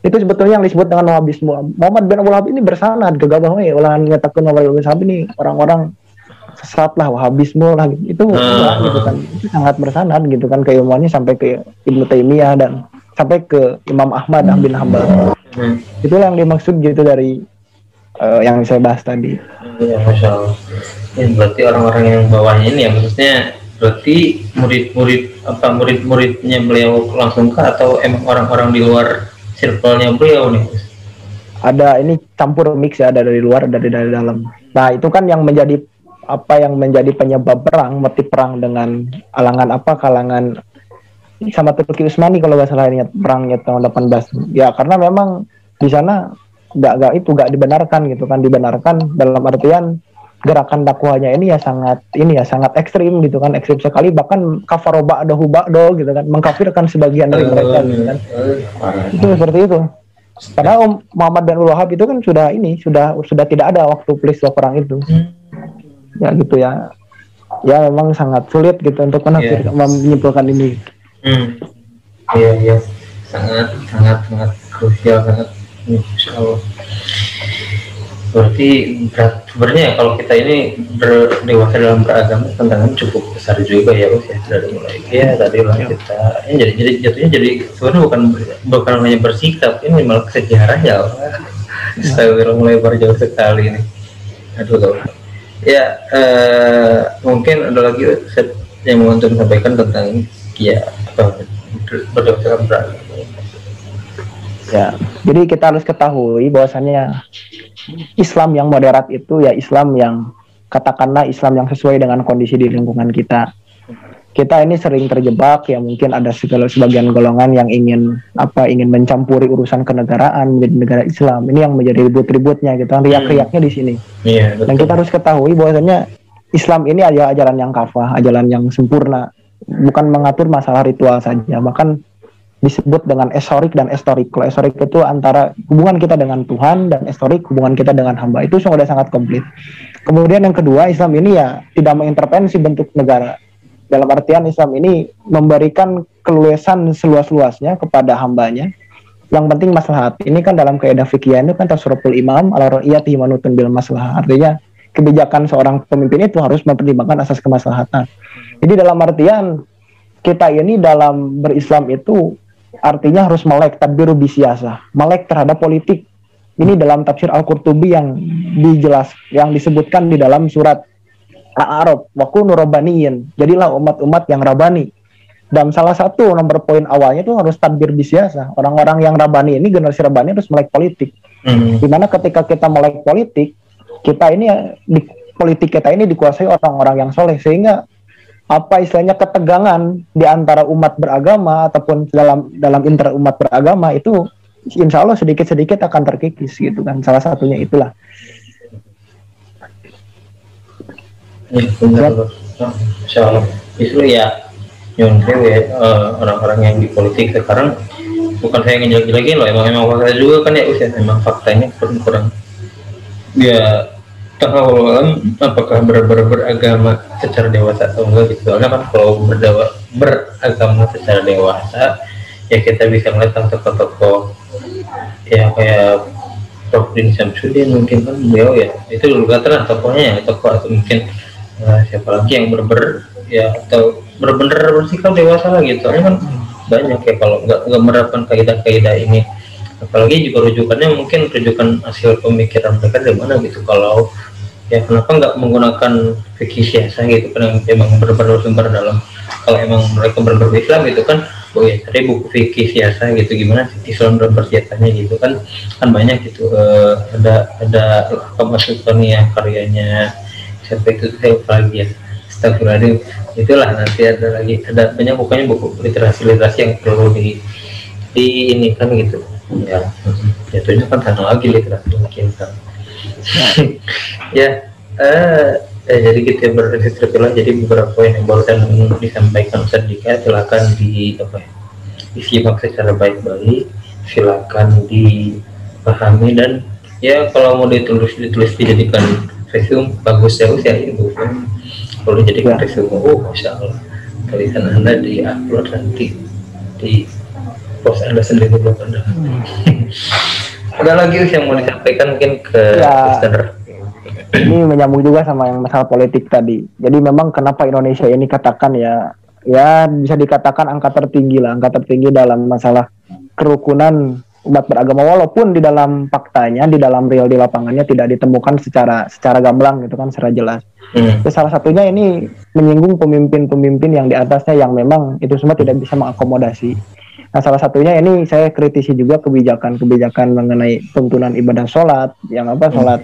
[SPEAKER 2] Itu sebetulnya yang disebut dengan Wahabisme. Muhammad bin Abdul Wahab ini bersanad gegabah we ulah nyatakeun Muhammad bin Wahab ini orang-orang sesat lah Wahabisme lah gitu. Itu
[SPEAKER 1] Hmm.
[SPEAKER 2] enggak gitu kan. Itu sangat bersanad gitu kan keilmuannya sampai ke Ibnu Taimiyah dan sampai ke Imam Ahmad bin Hambal.
[SPEAKER 1] Hmm.
[SPEAKER 2] Itulah yang dimaksud gitu dari eh, yang saya bahas tadi.
[SPEAKER 1] Iya, masya Allah. Ya, berarti orang-orang yang bawahnya ini ya maksudnya berarti murid-murid apa murid-muridnya beliau langsung kah? Atau emang orang-orang di luar circle-nya beliau nih?
[SPEAKER 2] Ada ini campur mix ya dari luar dari dari dalam. Nah itu kan yang menjadi apa yang menjadi penyebab perang motif perang dengan alangan apa? Kalangan sama Turki Utsmani kalau nggak salah ingat perangnya tahun 18 ya karena memang di sana nggak nggak itu nggak dibenarkan gitu kan. Dibenarkan dalam artian gerakan dakwahnya ini ya sangat ini ya sangat ekstrim gitu kan ekstrim sekali. Bahkan kafaroba ada hubakdo gitu kan mengkafirkan sebagian dari mereka gitu kan. itu seperti itu. Karena Om Muhammad bin Wahab itu kan sudah ini sudah sudah tidak ada waktu peristiwa perang itu. Ya gitu ya. Ya memang sangat sulit gitu untuk menafsir yeah. menyimpulkan ini.
[SPEAKER 1] Hmm. iya iya. Sangat sangat sangat krusial sangat Insya Allah berarti berat sebenarnya ya kalau kita ini berdewasa dalam beragama tantangan cukup besar juga ya Us ya dari mulai ya tadi lah ya. kita. Ya, jadi jadi jatuhnya jadi sebenarnya bukan bukan hanya bersikap ini malah sejarah ya Astagfirullah mulai jauh sekali ini. Aduh tuh ya eh, mungkin ada lagi yang mau untuk sampaikan tentang ya apa berdewasa dalam beragama
[SPEAKER 2] Ya, jadi kita harus ketahui bahwasannya Islam yang moderat itu ya Islam yang katakanlah Islam yang sesuai dengan kondisi di lingkungan kita. Kita ini sering terjebak ya mungkin ada segala sebagian golongan yang ingin apa ingin mencampuri urusan kenegaraan menjadi negara Islam. Ini yang menjadi ribut-ributnya gitu kan riak-riaknya di sini.
[SPEAKER 1] Iya,
[SPEAKER 2] Dan kita harus ketahui bahwasanya Islam ini adalah ajaran yang kafah, ajaran yang sempurna, bukan mengatur masalah ritual saja, bahkan disebut dengan esorik dan estorik. Kalau esorik itu antara hubungan kita dengan Tuhan dan estorik hubungan kita dengan hamba. Itu sudah sangat komplit. Kemudian yang kedua, Islam ini ya tidak mengintervensi bentuk negara. Dalam artian Islam ini memberikan keluasan seluas-luasnya kepada hambanya. Yang penting maslahat. Ini kan dalam kaidah fikih itu kan tasruful imam ala ra'iyati manutun bil maslahat. Artinya kebijakan seorang pemimpin itu harus mempertimbangkan asas kemaslahatan. Jadi dalam artian kita ini dalam berislam itu artinya harus melek tadbiru bisiasa, melek terhadap politik. Ini dalam tafsir Al-Qurtubi yang dijelas yang disebutkan di dalam surat Al-A'raf, wa kunu Jadilah umat-umat yang rabani. Dan salah satu nomor poin awalnya itu harus tadbir bisiasa. Orang-orang yang rabani ini generasi rabani harus melek politik. Hmm. Di mana ketika kita melek politik, kita ini di politik kita ini dikuasai orang-orang yang soleh sehingga apa istilahnya ketegangan di antara umat beragama ataupun dalam dalam inter umat beragama itu insya Allah sedikit-sedikit akan terkikis gitu kan. Salah satunya itulah.
[SPEAKER 1] Ya, benar, ya. insya Allah. Itu ya nyontek ya uh, orang-orang yang di politik sekarang bukan saya ngejelek lagi loh emang emang fakta juga kan ya usia emang faktanya kurang kurang ya tahu apakah ber, ber, beragama secara dewasa atau enggak gitu. Soalnya kan kalau berdawa, beragama secara dewasa ya kita bisa melihat tokoh-tokoh ya kayak Prof. Din Samsudin mungkin kan beliau ya itu juga terang tokohnya ya tokoh atau mungkin uh, siapa lagi yang berber ya atau benar-benar bersikap dewasa lah gitu. Soalnya kan banyak ya kalau nggak nggak menerapkan kaidah-kaidah ini. Apalagi juga rujukannya mungkin rujukan hasil pemikiran mereka dari mana gitu. Kalau ya kenapa nggak menggunakan fikih siasa gitu kan yang emang benar-benar sumber dalam kalau emang mereka benar Islam gitu kan oh ya tadi buku fikih siasa gitu gimana Islam bersenjatanya gitu kan kan banyak gitu uh, ada ada pemasukan ya karyanya siapa itu saya lagi ya Astagfirullahaladzim itulah nanti ada lagi ada banyak bukannya buku literasi literasi yang perlu di di ini kan gitu. Ya jatuhnya kan sana lagi literasi mungkin kan ya uh, eh, jadi kita berregistrasi jadi beberapa poin yang baru dan disampaikan sedikit silakan di apa ya disimak secara baik-baik. Silakan dipahami dan ya kalau mau ditulis ditulis dijadikan resume bagus ya usia itu kan kalau dijadikan ya. resume. Oh masya Allah. Tulisan anda di upload nanti di post anda sendiri belum anda. Hmm. ada lagi yang mau disampaikan mungkin ke ya.
[SPEAKER 2] ini menyambung juga sama yang masalah politik tadi jadi memang kenapa Indonesia ini katakan ya ya bisa dikatakan angka tertinggi lah angka tertinggi dalam masalah kerukunan umat beragama walaupun di dalam faktanya di dalam real di lapangannya tidak ditemukan secara secara gamblang gitu kan secara jelas. Hmm. salah satunya ini menyinggung pemimpin-pemimpin yang di atasnya yang memang itu semua tidak bisa mengakomodasi. Nah salah satunya ini saya kritisi juga kebijakan-kebijakan mengenai tuntunan ibadah sholat yang apa sholat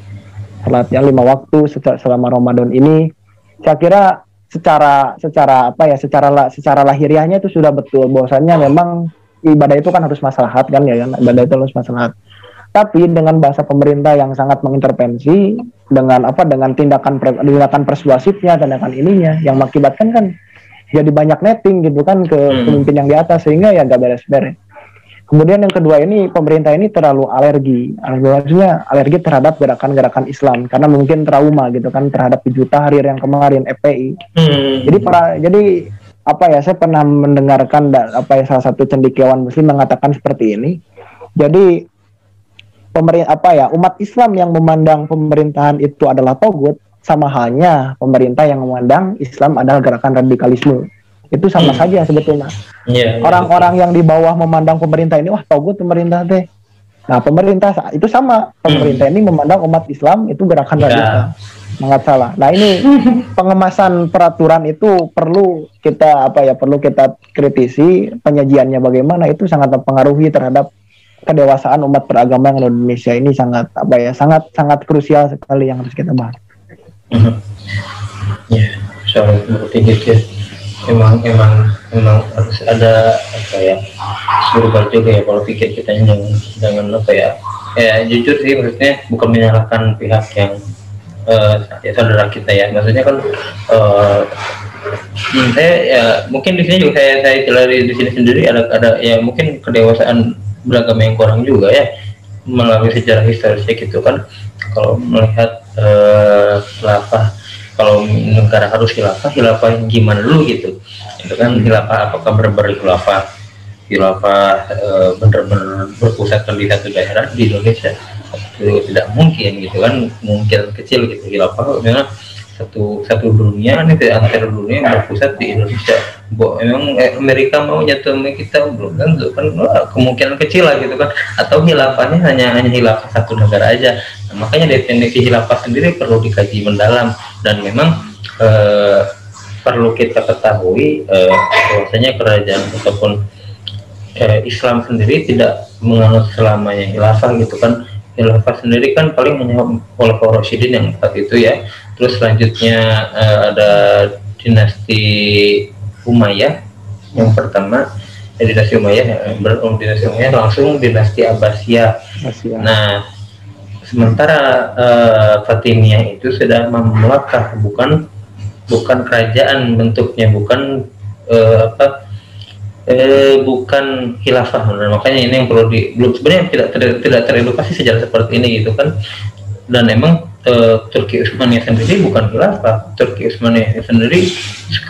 [SPEAKER 2] sholat yang lima waktu selama Ramadan ini. Saya kira secara secara apa ya secara secara lahiriahnya itu sudah betul. Bahwasannya memang ibadah itu kan harus maslahat kan ya kan? Ibadah itu harus maslahat. Tapi dengan bahasa pemerintah yang sangat mengintervensi dengan apa dengan tindakan tindakan persuasifnya tindakan ininya yang mengakibatkan kan jadi banyak netting gitu kan ke hmm. pemimpin yang di atas sehingga ya gak beres-beres kemudian yang kedua ini pemerintah ini terlalu alergi artinya alergi terhadap gerakan-gerakan Islam karena mungkin trauma gitu kan terhadap juta hari yang kemarin FPI hmm. jadi para jadi apa ya saya pernah mendengarkan apa ya salah satu cendekiawan muslim mengatakan seperti ini. Jadi pemerintah apa ya umat Islam yang memandang pemerintahan itu adalah togut sama halnya pemerintah yang memandang Islam adalah gerakan radikalisme. Itu sama hmm. saja sebetulnya. Yeah, iya, Orang-orang yeah. yang di bawah memandang pemerintah ini wah togut pemerintah teh. Nah, pemerintah itu sama. Pemerintah hmm. ini memandang umat Islam itu gerakan yeah. radikal sangat salah. Nah ini pengemasan peraturan itu perlu kita apa ya perlu kita kritisi penyajiannya bagaimana itu sangat mempengaruhi terhadap kedewasaan umat beragama yang Indonesia ini sangat apa ya sangat sangat krusial sekali yang harus kita bahas.
[SPEAKER 1] Mm-hmm. Ya, soal seperti itu ya. Emang emang emang harus ada apa ya surga juga ya kalau pikir kita jangan jangan apa ya ya jujur sih maksudnya bukan menyalahkan pihak yang uh, ya saudara kita ya maksudnya kan uh, hmm, saya ya mungkin di sini juga saya saya celari di sini sendiri ada ada ya mungkin kedewasaan beragama yang kurang juga ya melalui sejarah historisnya gitu kan kalau melihat uh, khilafah kalau negara harus khilafah khilafah gimana dulu gitu. Itu kan khilafah apakah benar-benar khilafah? Khilafah uh, benar-benar berpusat di satu daerah di Indonesia? Itu tidak mungkin gitu kan mungkin kecil gitu khilafah memang satu satu dunia ini antara dunia yang berpusat di Indonesia. Bo, memang eh, Amerika mau jatuh kita belum tentu kan kemungkinan kecil lah gitu kan. Atau hilafahnya hanya hanya hilafah satu negara aja nah, makanya definisi hilafah sendiri perlu dikaji mendalam dan memang eh, perlu kita ketahui eh, bahwasanya kerajaan ataupun eh, Islam sendiri tidak menganut selamanya hilafah gitu kan khilafah sendiri kan paling hanya Rasyidin yang empat itu ya. Terus selanjutnya uh, ada dinasti Umayyah yang pertama ya, dinasti Umayyah eh, berum dinasti Umayyah langsung dinasti Abbasiyah. Nah, sementara uh, Fatimiyah itu sudah melangkah bukan bukan kerajaan bentuknya bukan uh, apa eh, bukan khilafah. Makanya ini yang perlu di belum sebenarnya tidak tidak, tidak teredukasi sejarah seperti ini gitu kan. Dan emang eh, Turki Utsmaniyah sendiri bukan khilafah. Turki Utsmaniyah sendiri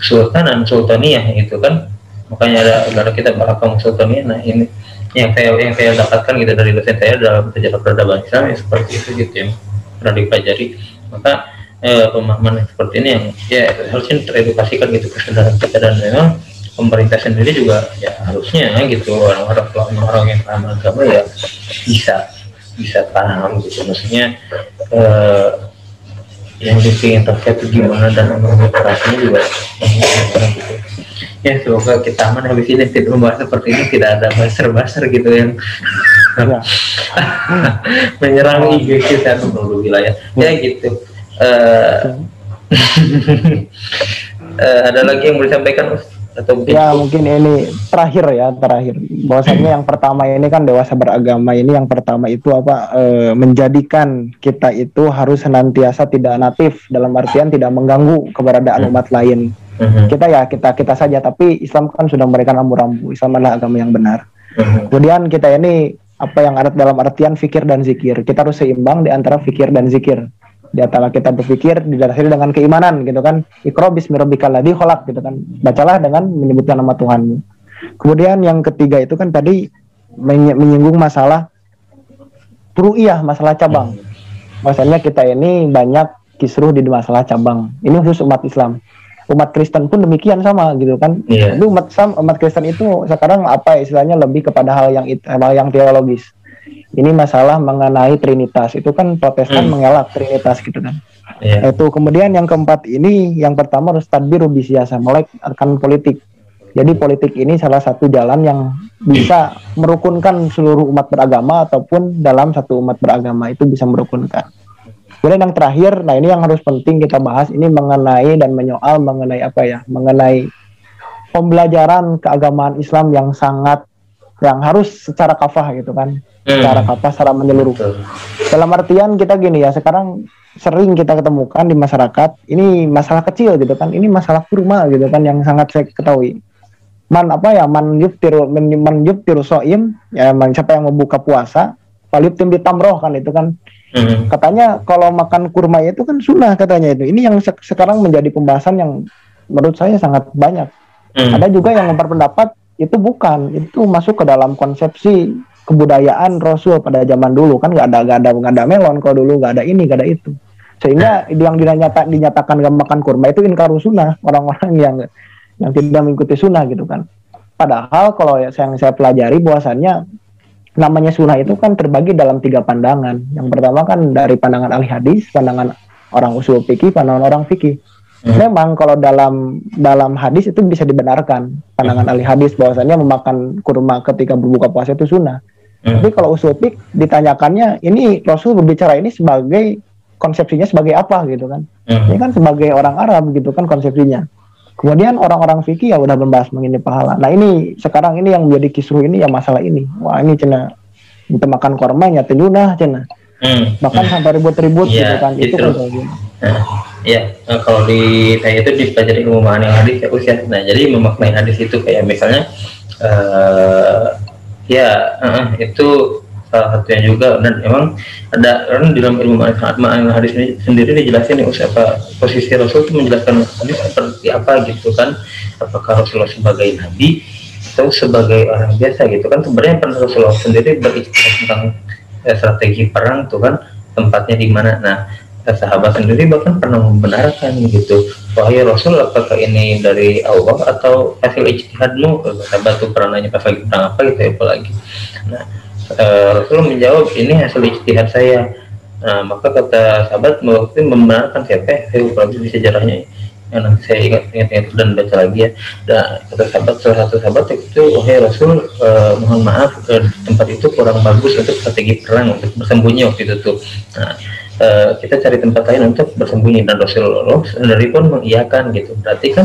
[SPEAKER 1] kesultanan sultaniyah gitu kan. Makanya ada ada kita bahas sultaniyah nah ini yang saya yang saya dapatkan gitu dari dosen saya dalam sejarah peradaban ya seperti itu gitu yang pernah dipelajari maka eh, pemahaman seperti ini yang ya harusnya teredukasikan gitu kesadaran kita dan memang pemerintah sendiri juga ya harusnya gitu orang-orang orang yang paham agama ya bisa bisa paham gitu maksudnya eh, yang yang terkait gimana dan administrasinya juga gitu. Ya semoga kita aman. Habis ini tidak membahas seperti ini tidak ada baser-baser gitu yang ya. menyerang IG kita dulu wilayah. Ya. Gitu. Uh, uh, ada lagi yang mau disampaikan
[SPEAKER 2] atau mungkin ya mungkin ini terakhir ya terakhir. Bahwasanya yang pertama ini kan dewasa beragama ini yang pertama itu apa e, menjadikan kita itu harus senantiasa tidak natif dalam artian tidak mengganggu keberadaan hmm. umat lain hmm. kita ya kita kita saja. Tapi Islam kan sudah memberikan rambu-rambu Islam adalah agama yang benar. Hmm. kemudian kita ini apa yang ada dalam artian fikir dan zikir. Kita harus seimbang di antara fikir dan zikir. Di antara kita berpikir didasari dengan keimanan gitu kan. Ikro bismillahirrahmanirrahim ladzi khalaq gitu kan. Bacalah dengan menyebutkan nama Tuhanmu. Kemudian yang ketiga itu kan tadi menyinggung masalah ru'iyah masalah cabang. Maksudnya kita ini banyak kisruh di masalah cabang. Ini khusus umat Islam umat Kristen pun demikian sama gitu kan. Yeah. Tapi umat umat Kristen itu sekarang apa istilahnya lebih kepada hal yang hal yang teologis Ini masalah mengenai Trinitas. Itu kan Protestan hmm. mengelak Trinitas gitu kan. Yeah. Itu kemudian yang keempat ini, yang pertama harus tadbir biasa melek akan politik. Jadi politik ini salah satu jalan yang bisa merukunkan seluruh umat beragama ataupun dalam satu umat beragama itu bisa merukunkan. Kemudian yang terakhir, nah ini yang harus penting kita bahas ini mengenai dan menyoal mengenai apa ya, mengenai pembelajaran keagamaan Islam yang sangat yang harus secara kafah gitu kan, hmm. secara kafah, secara menyeluruh. Dalam artian kita gini ya, sekarang sering kita ketemukan di masyarakat ini masalah kecil gitu kan, ini masalah kurma gitu kan yang sangat saya ketahui. Man apa ya man yuftiru man, man yuftiru soim ya man siapa yang membuka puasa tim di tamroh kan itu kan hmm. katanya kalau makan kurma itu kan sunnah katanya itu ini yang se sekarang menjadi pembahasan yang menurut saya sangat banyak hmm. ada juga yang berpendapat itu bukan itu masuk ke dalam konsepsi kebudayaan Rasul pada zaman dulu kan nggak ada nggak ada nggak ada melon kalau dulu nggak ada ini nggak ada itu sehingga hmm. yang dinyata, dinyatakan gak makan kurma itu inkaru sunnah orang-orang yang yang tidak mengikuti sunnah gitu kan. Padahal kalau yang saya pelajari bahwasannya namanya sunnah itu kan terbagi dalam tiga pandangan. Yang pertama kan dari pandangan ahli hadis, pandangan orang usul fikih, pandangan orang fikih. Hmm. Memang kalau dalam dalam hadis itu bisa dibenarkan pandangan hmm. ahli hadis bahwasannya memakan kurma ketika berbuka puasa itu sunnah. Hmm. Tapi kalau usul fikih ditanyakannya ini Rasul berbicara ini sebagai konsepsinya sebagai apa gitu kan? Hmm. Ini kan sebagai orang Arab gitu kan konsepsinya. Kemudian orang-orang fikih ya udah membahas mengenai pahala. Nah ini sekarang ini yang menjadi kisruh ini ya masalah ini. Wah ini cina kita makan korma ya tenunah cina. Hmm. Bahkan hmm. sampai ribut-ribut ya, gitu kan itu kan
[SPEAKER 1] Nah, ya nah, kalau di saya itu dipelajari ilmu makna hadis ya usia. Nah jadi memaknai hadis itu kayak misalnya uh, ya uh, itu salah satunya juga. Dan emang ada kan di dalam ilmu makna hadis ini sendiri dijelasin nih apa posisi Rasul itu menjelaskan hadis seperti apa gitu kan. Apakah Rasulullah sebagai nabi atau sebagai orang biasa gitu kan. Sebenarnya pernah Rasulullah sendiri berbicara tentang eh, strategi perang tuh kan tempatnya di mana. Nah sahabat sendiri bahkan pernah membenarkan gitu wahai Rasul apakah ini dari Allah atau hasil ijtihadmu? Sahabat tuh pernah nanya pas lagi apa gitu ya apalagi? Nah uh, Rasul menjawab ini hasil ijtihad saya. Nah, maka kata sahabat waktu membenarkan siapa ya saya lupa di sejarahnya. Yang nanti saya ingat ingat, ingat dan baca lagi ya. Dan kata sahabat salah satu sahabat itu wahai Rasul uh, mohon maaf uh, tempat itu kurang bagus untuk strategi perang untuk bersembunyi waktu itu tuh. Nah, Uh, kita cari tempat lain untuk bersembunyi. Dan Rasulullah sendiri pun mengiyakan gitu. Berarti kan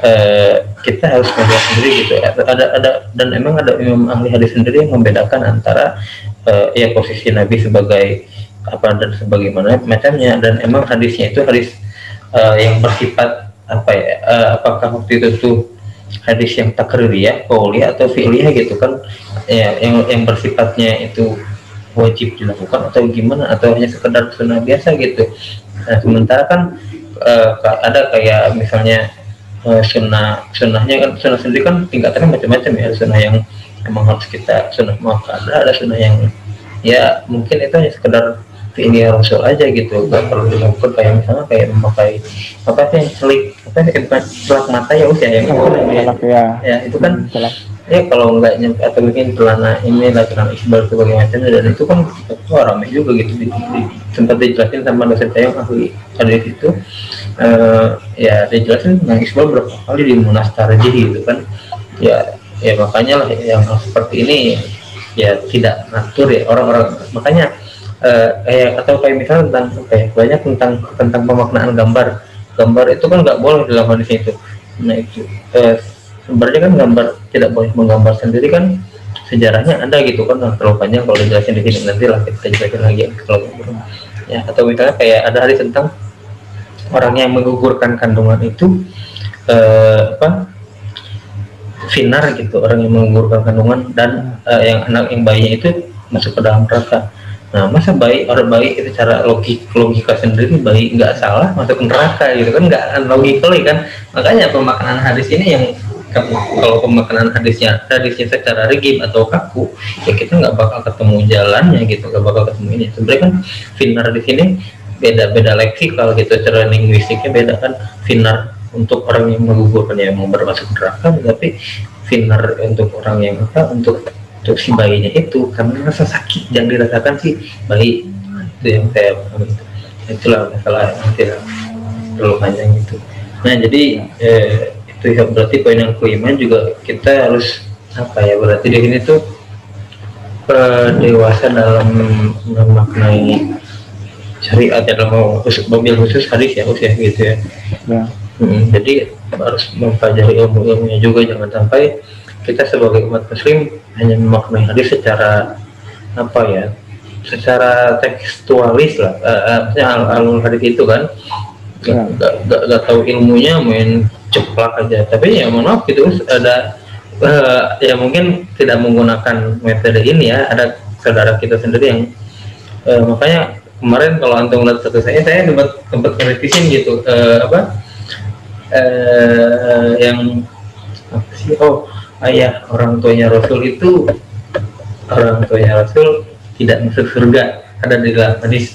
[SPEAKER 1] uh, kita harus melihat sendiri gitu. Ada ada dan emang ada imam ahli hadis sendiri yang membedakan antara uh, ya posisi Nabi sebagai apa dan sebagaimana macamnya. Dan emang hadisnya itu hadis uh, yang bersifat apa ya uh, apakah waktu itu tuh hadis yang takririah, ya atau fi'liyah gitu kan? Ya yang yang bersifatnya itu wajib dilakukan atau gimana? Atau hanya sekedar sunnah biasa gitu? Nah sementara kan uh, ada kayak misalnya uh, sunnah sunnahnya kan sunnah sendiri kan tingkatannya macam-macam ya. Sunnah yang emang harus kita sunnah maaf ada ada sunnah yang ya mungkin itu hanya sekedar ini rasul aja gitu. Gak perlu dilakukan kayak misalnya kayak memakai apa sih yang selik apa sih selak mata ya usia yang itu ya, ya. ya itu kan hmm, ya kalau nggak nyampe atau mungkin celana ini lah celana isbal sebagai macamnya dan itu kan itu ramai juga gitu di, di, sempat dijelasin sama dosen saya yang ahli hadis itu. Uh, ya dijelasin tentang isbal berapa kali di munas tarjih gitu kan. Ya ya makanya lah yang seperti ini ya tidak natur ya orang-orang. Makanya uh, kayak atau kayak misalnya tentang kayak banyak tentang tentang pemaknaan gambar. Gambar itu kan nggak boleh dalam hadis itu. Nah itu uh, sebenarnya kan gambar tidak boleh menggambar sendiri kan sejarahnya ada gitu kan terlalu panjang kalau dijelasin di sini nanti lah kita jelasin lagi ya, kalau ya atau misalnya kayak ada hari tentang orang yang menggugurkan kandungan itu eh, apa finar gitu orang yang menggugurkan kandungan dan eh, yang anak yang bayinya itu masuk ke dalam neraka. Nah, masa bayi orang bayi itu cara logik logika sendiri bayi nggak salah masuk ke neraka gitu kan nggak logika kan? Makanya pemakanan hadis ini yang kalau pemakanan hadisnya hadisnya secara rigid atau kaku ya kita nggak bakal ketemu jalannya gitu nggak bakal ketemu ini. Sebenarnya kan finar di sini beda-beda leksikal gitu cara linguistiknya beda kan. Finar untuk orang yang menggugurkan yang mau bermasuk neraka tapi finar untuk orang yang apa untuk untuk si bayinya itu karena rasa sakit yang dirasakan si bayi. Itu yang saya itulah masalah yang tidak terlalu panjang itu. Nah jadi eh, itu ya berarti poin yang kelima juga kita harus apa ya berarti di sini tuh eh, dewasa dalam memaknai syariat ya dalam khusus mobil khusus hadis ya usia gitu ya.
[SPEAKER 2] Ya.
[SPEAKER 1] Hmm, jadi harus mempelajari ilmu-ilmunya juga jangan sampai kita sebagai umat muslim hanya memaknai hadis secara apa ya secara tekstualis lah uh, maksudnya al alur hadis itu kan.
[SPEAKER 2] Ya.
[SPEAKER 1] gak, gak, gak tahu ilmunya main ceplak aja. Tapi ya mohon maaf gitu ada uh, ya mungkin tidak menggunakan metode ini ya. Ada saudara kita sendiri yang uh, makanya kemarin kalau antum lihat satu saya saya sempat sempat kritisin gitu uh, apa eh yang apa sih oh ayah orang tuanya Rasul itu orang tuanya Rasul tidak masuk surga ada di dalam hadis.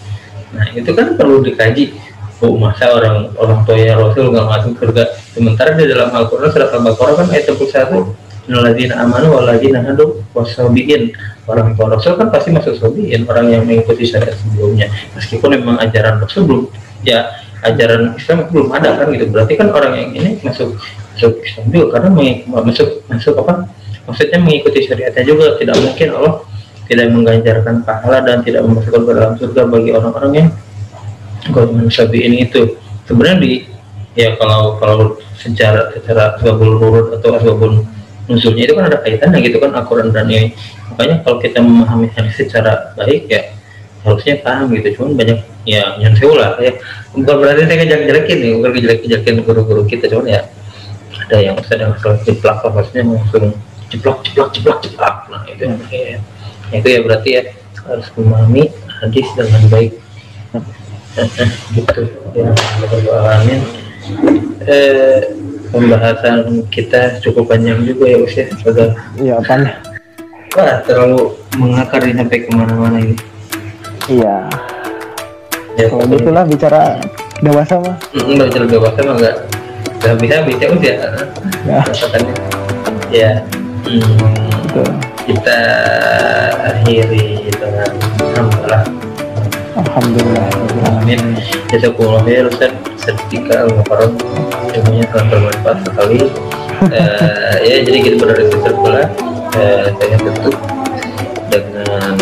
[SPEAKER 1] Nah itu kan perlu dikaji oh masa orang orang tuanya Rasul nggak masuk surga? Sementara di dalam Al-Quran surat Al-Baqarah kan ayat 21 Naladzina amanu waladzina hadu wasabiin orang tua Rasul kan pasti masuk sabiin orang yang mengikuti syariat sebelumnya. Meskipun memang ajaran Rasul belum ya ajaran Islam belum ada kan gitu. Berarti kan orang yang ini masuk masuk Islam juga karena masuk masuk apa? Maksudnya mengikuti syariatnya juga. Tidak mungkin Allah tidak mengganjarkan pahala dan tidak memasukkan ke dalam surga bagi orang-orang yang golongan sabiin itu sebenarnya di ya kalau kalau secara secara asbabul nurut atau asbabul nuzulnya itu kan ada kaitannya gitu kan Al-Quran dan ini. Makanya kalau kita memahami hadis secara baik ya harusnya paham gitu. Cuman banyak ya yang saya ulah ya bukan berarti saya ngejek jelekin nih bukan ngejelek jelekin guru-guru kita. Cuman ya ada yang sedang salah jeplak lah maksudnya langsung jeplak jeplak jeplak jeplak nah itu.
[SPEAKER 2] Hmm.
[SPEAKER 1] ya, itu ya berarti ya harus memahami hadis dengan baik gitu ya alamin eh, pembahasan kita cukup panjang juga ya usia sudah.
[SPEAKER 2] Iya apanya
[SPEAKER 1] wah terlalu mengakar ini sampai ke mana-mana ini.
[SPEAKER 2] Iya.
[SPEAKER 1] Ya
[SPEAKER 2] kalau gitulah bicara dewasa mah.
[SPEAKER 1] Enggak jelas dewasa mah enggak enggak bisa bisa usia
[SPEAKER 2] ya.
[SPEAKER 1] Katakannya ya hmm, kita akhiri dengan alhamdulillah
[SPEAKER 2] alhamdulillah
[SPEAKER 1] Amin. Jazakumullah khair Ustaz Setika Al-Mukarram ilmunya sangat bermanfaat sekali. Eh, ya jadi kita berada di pula eh, saya tutup dengan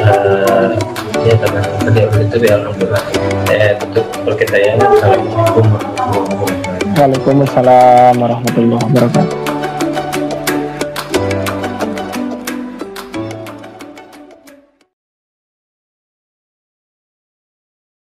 [SPEAKER 1] eh, ya karena tadi ya Alhamdulillah saya tutup Assalamualaikum warahmatullahi wabarakatuh.
[SPEAKER 2] Waalaikumsalam warahmatullahi wabarakatuh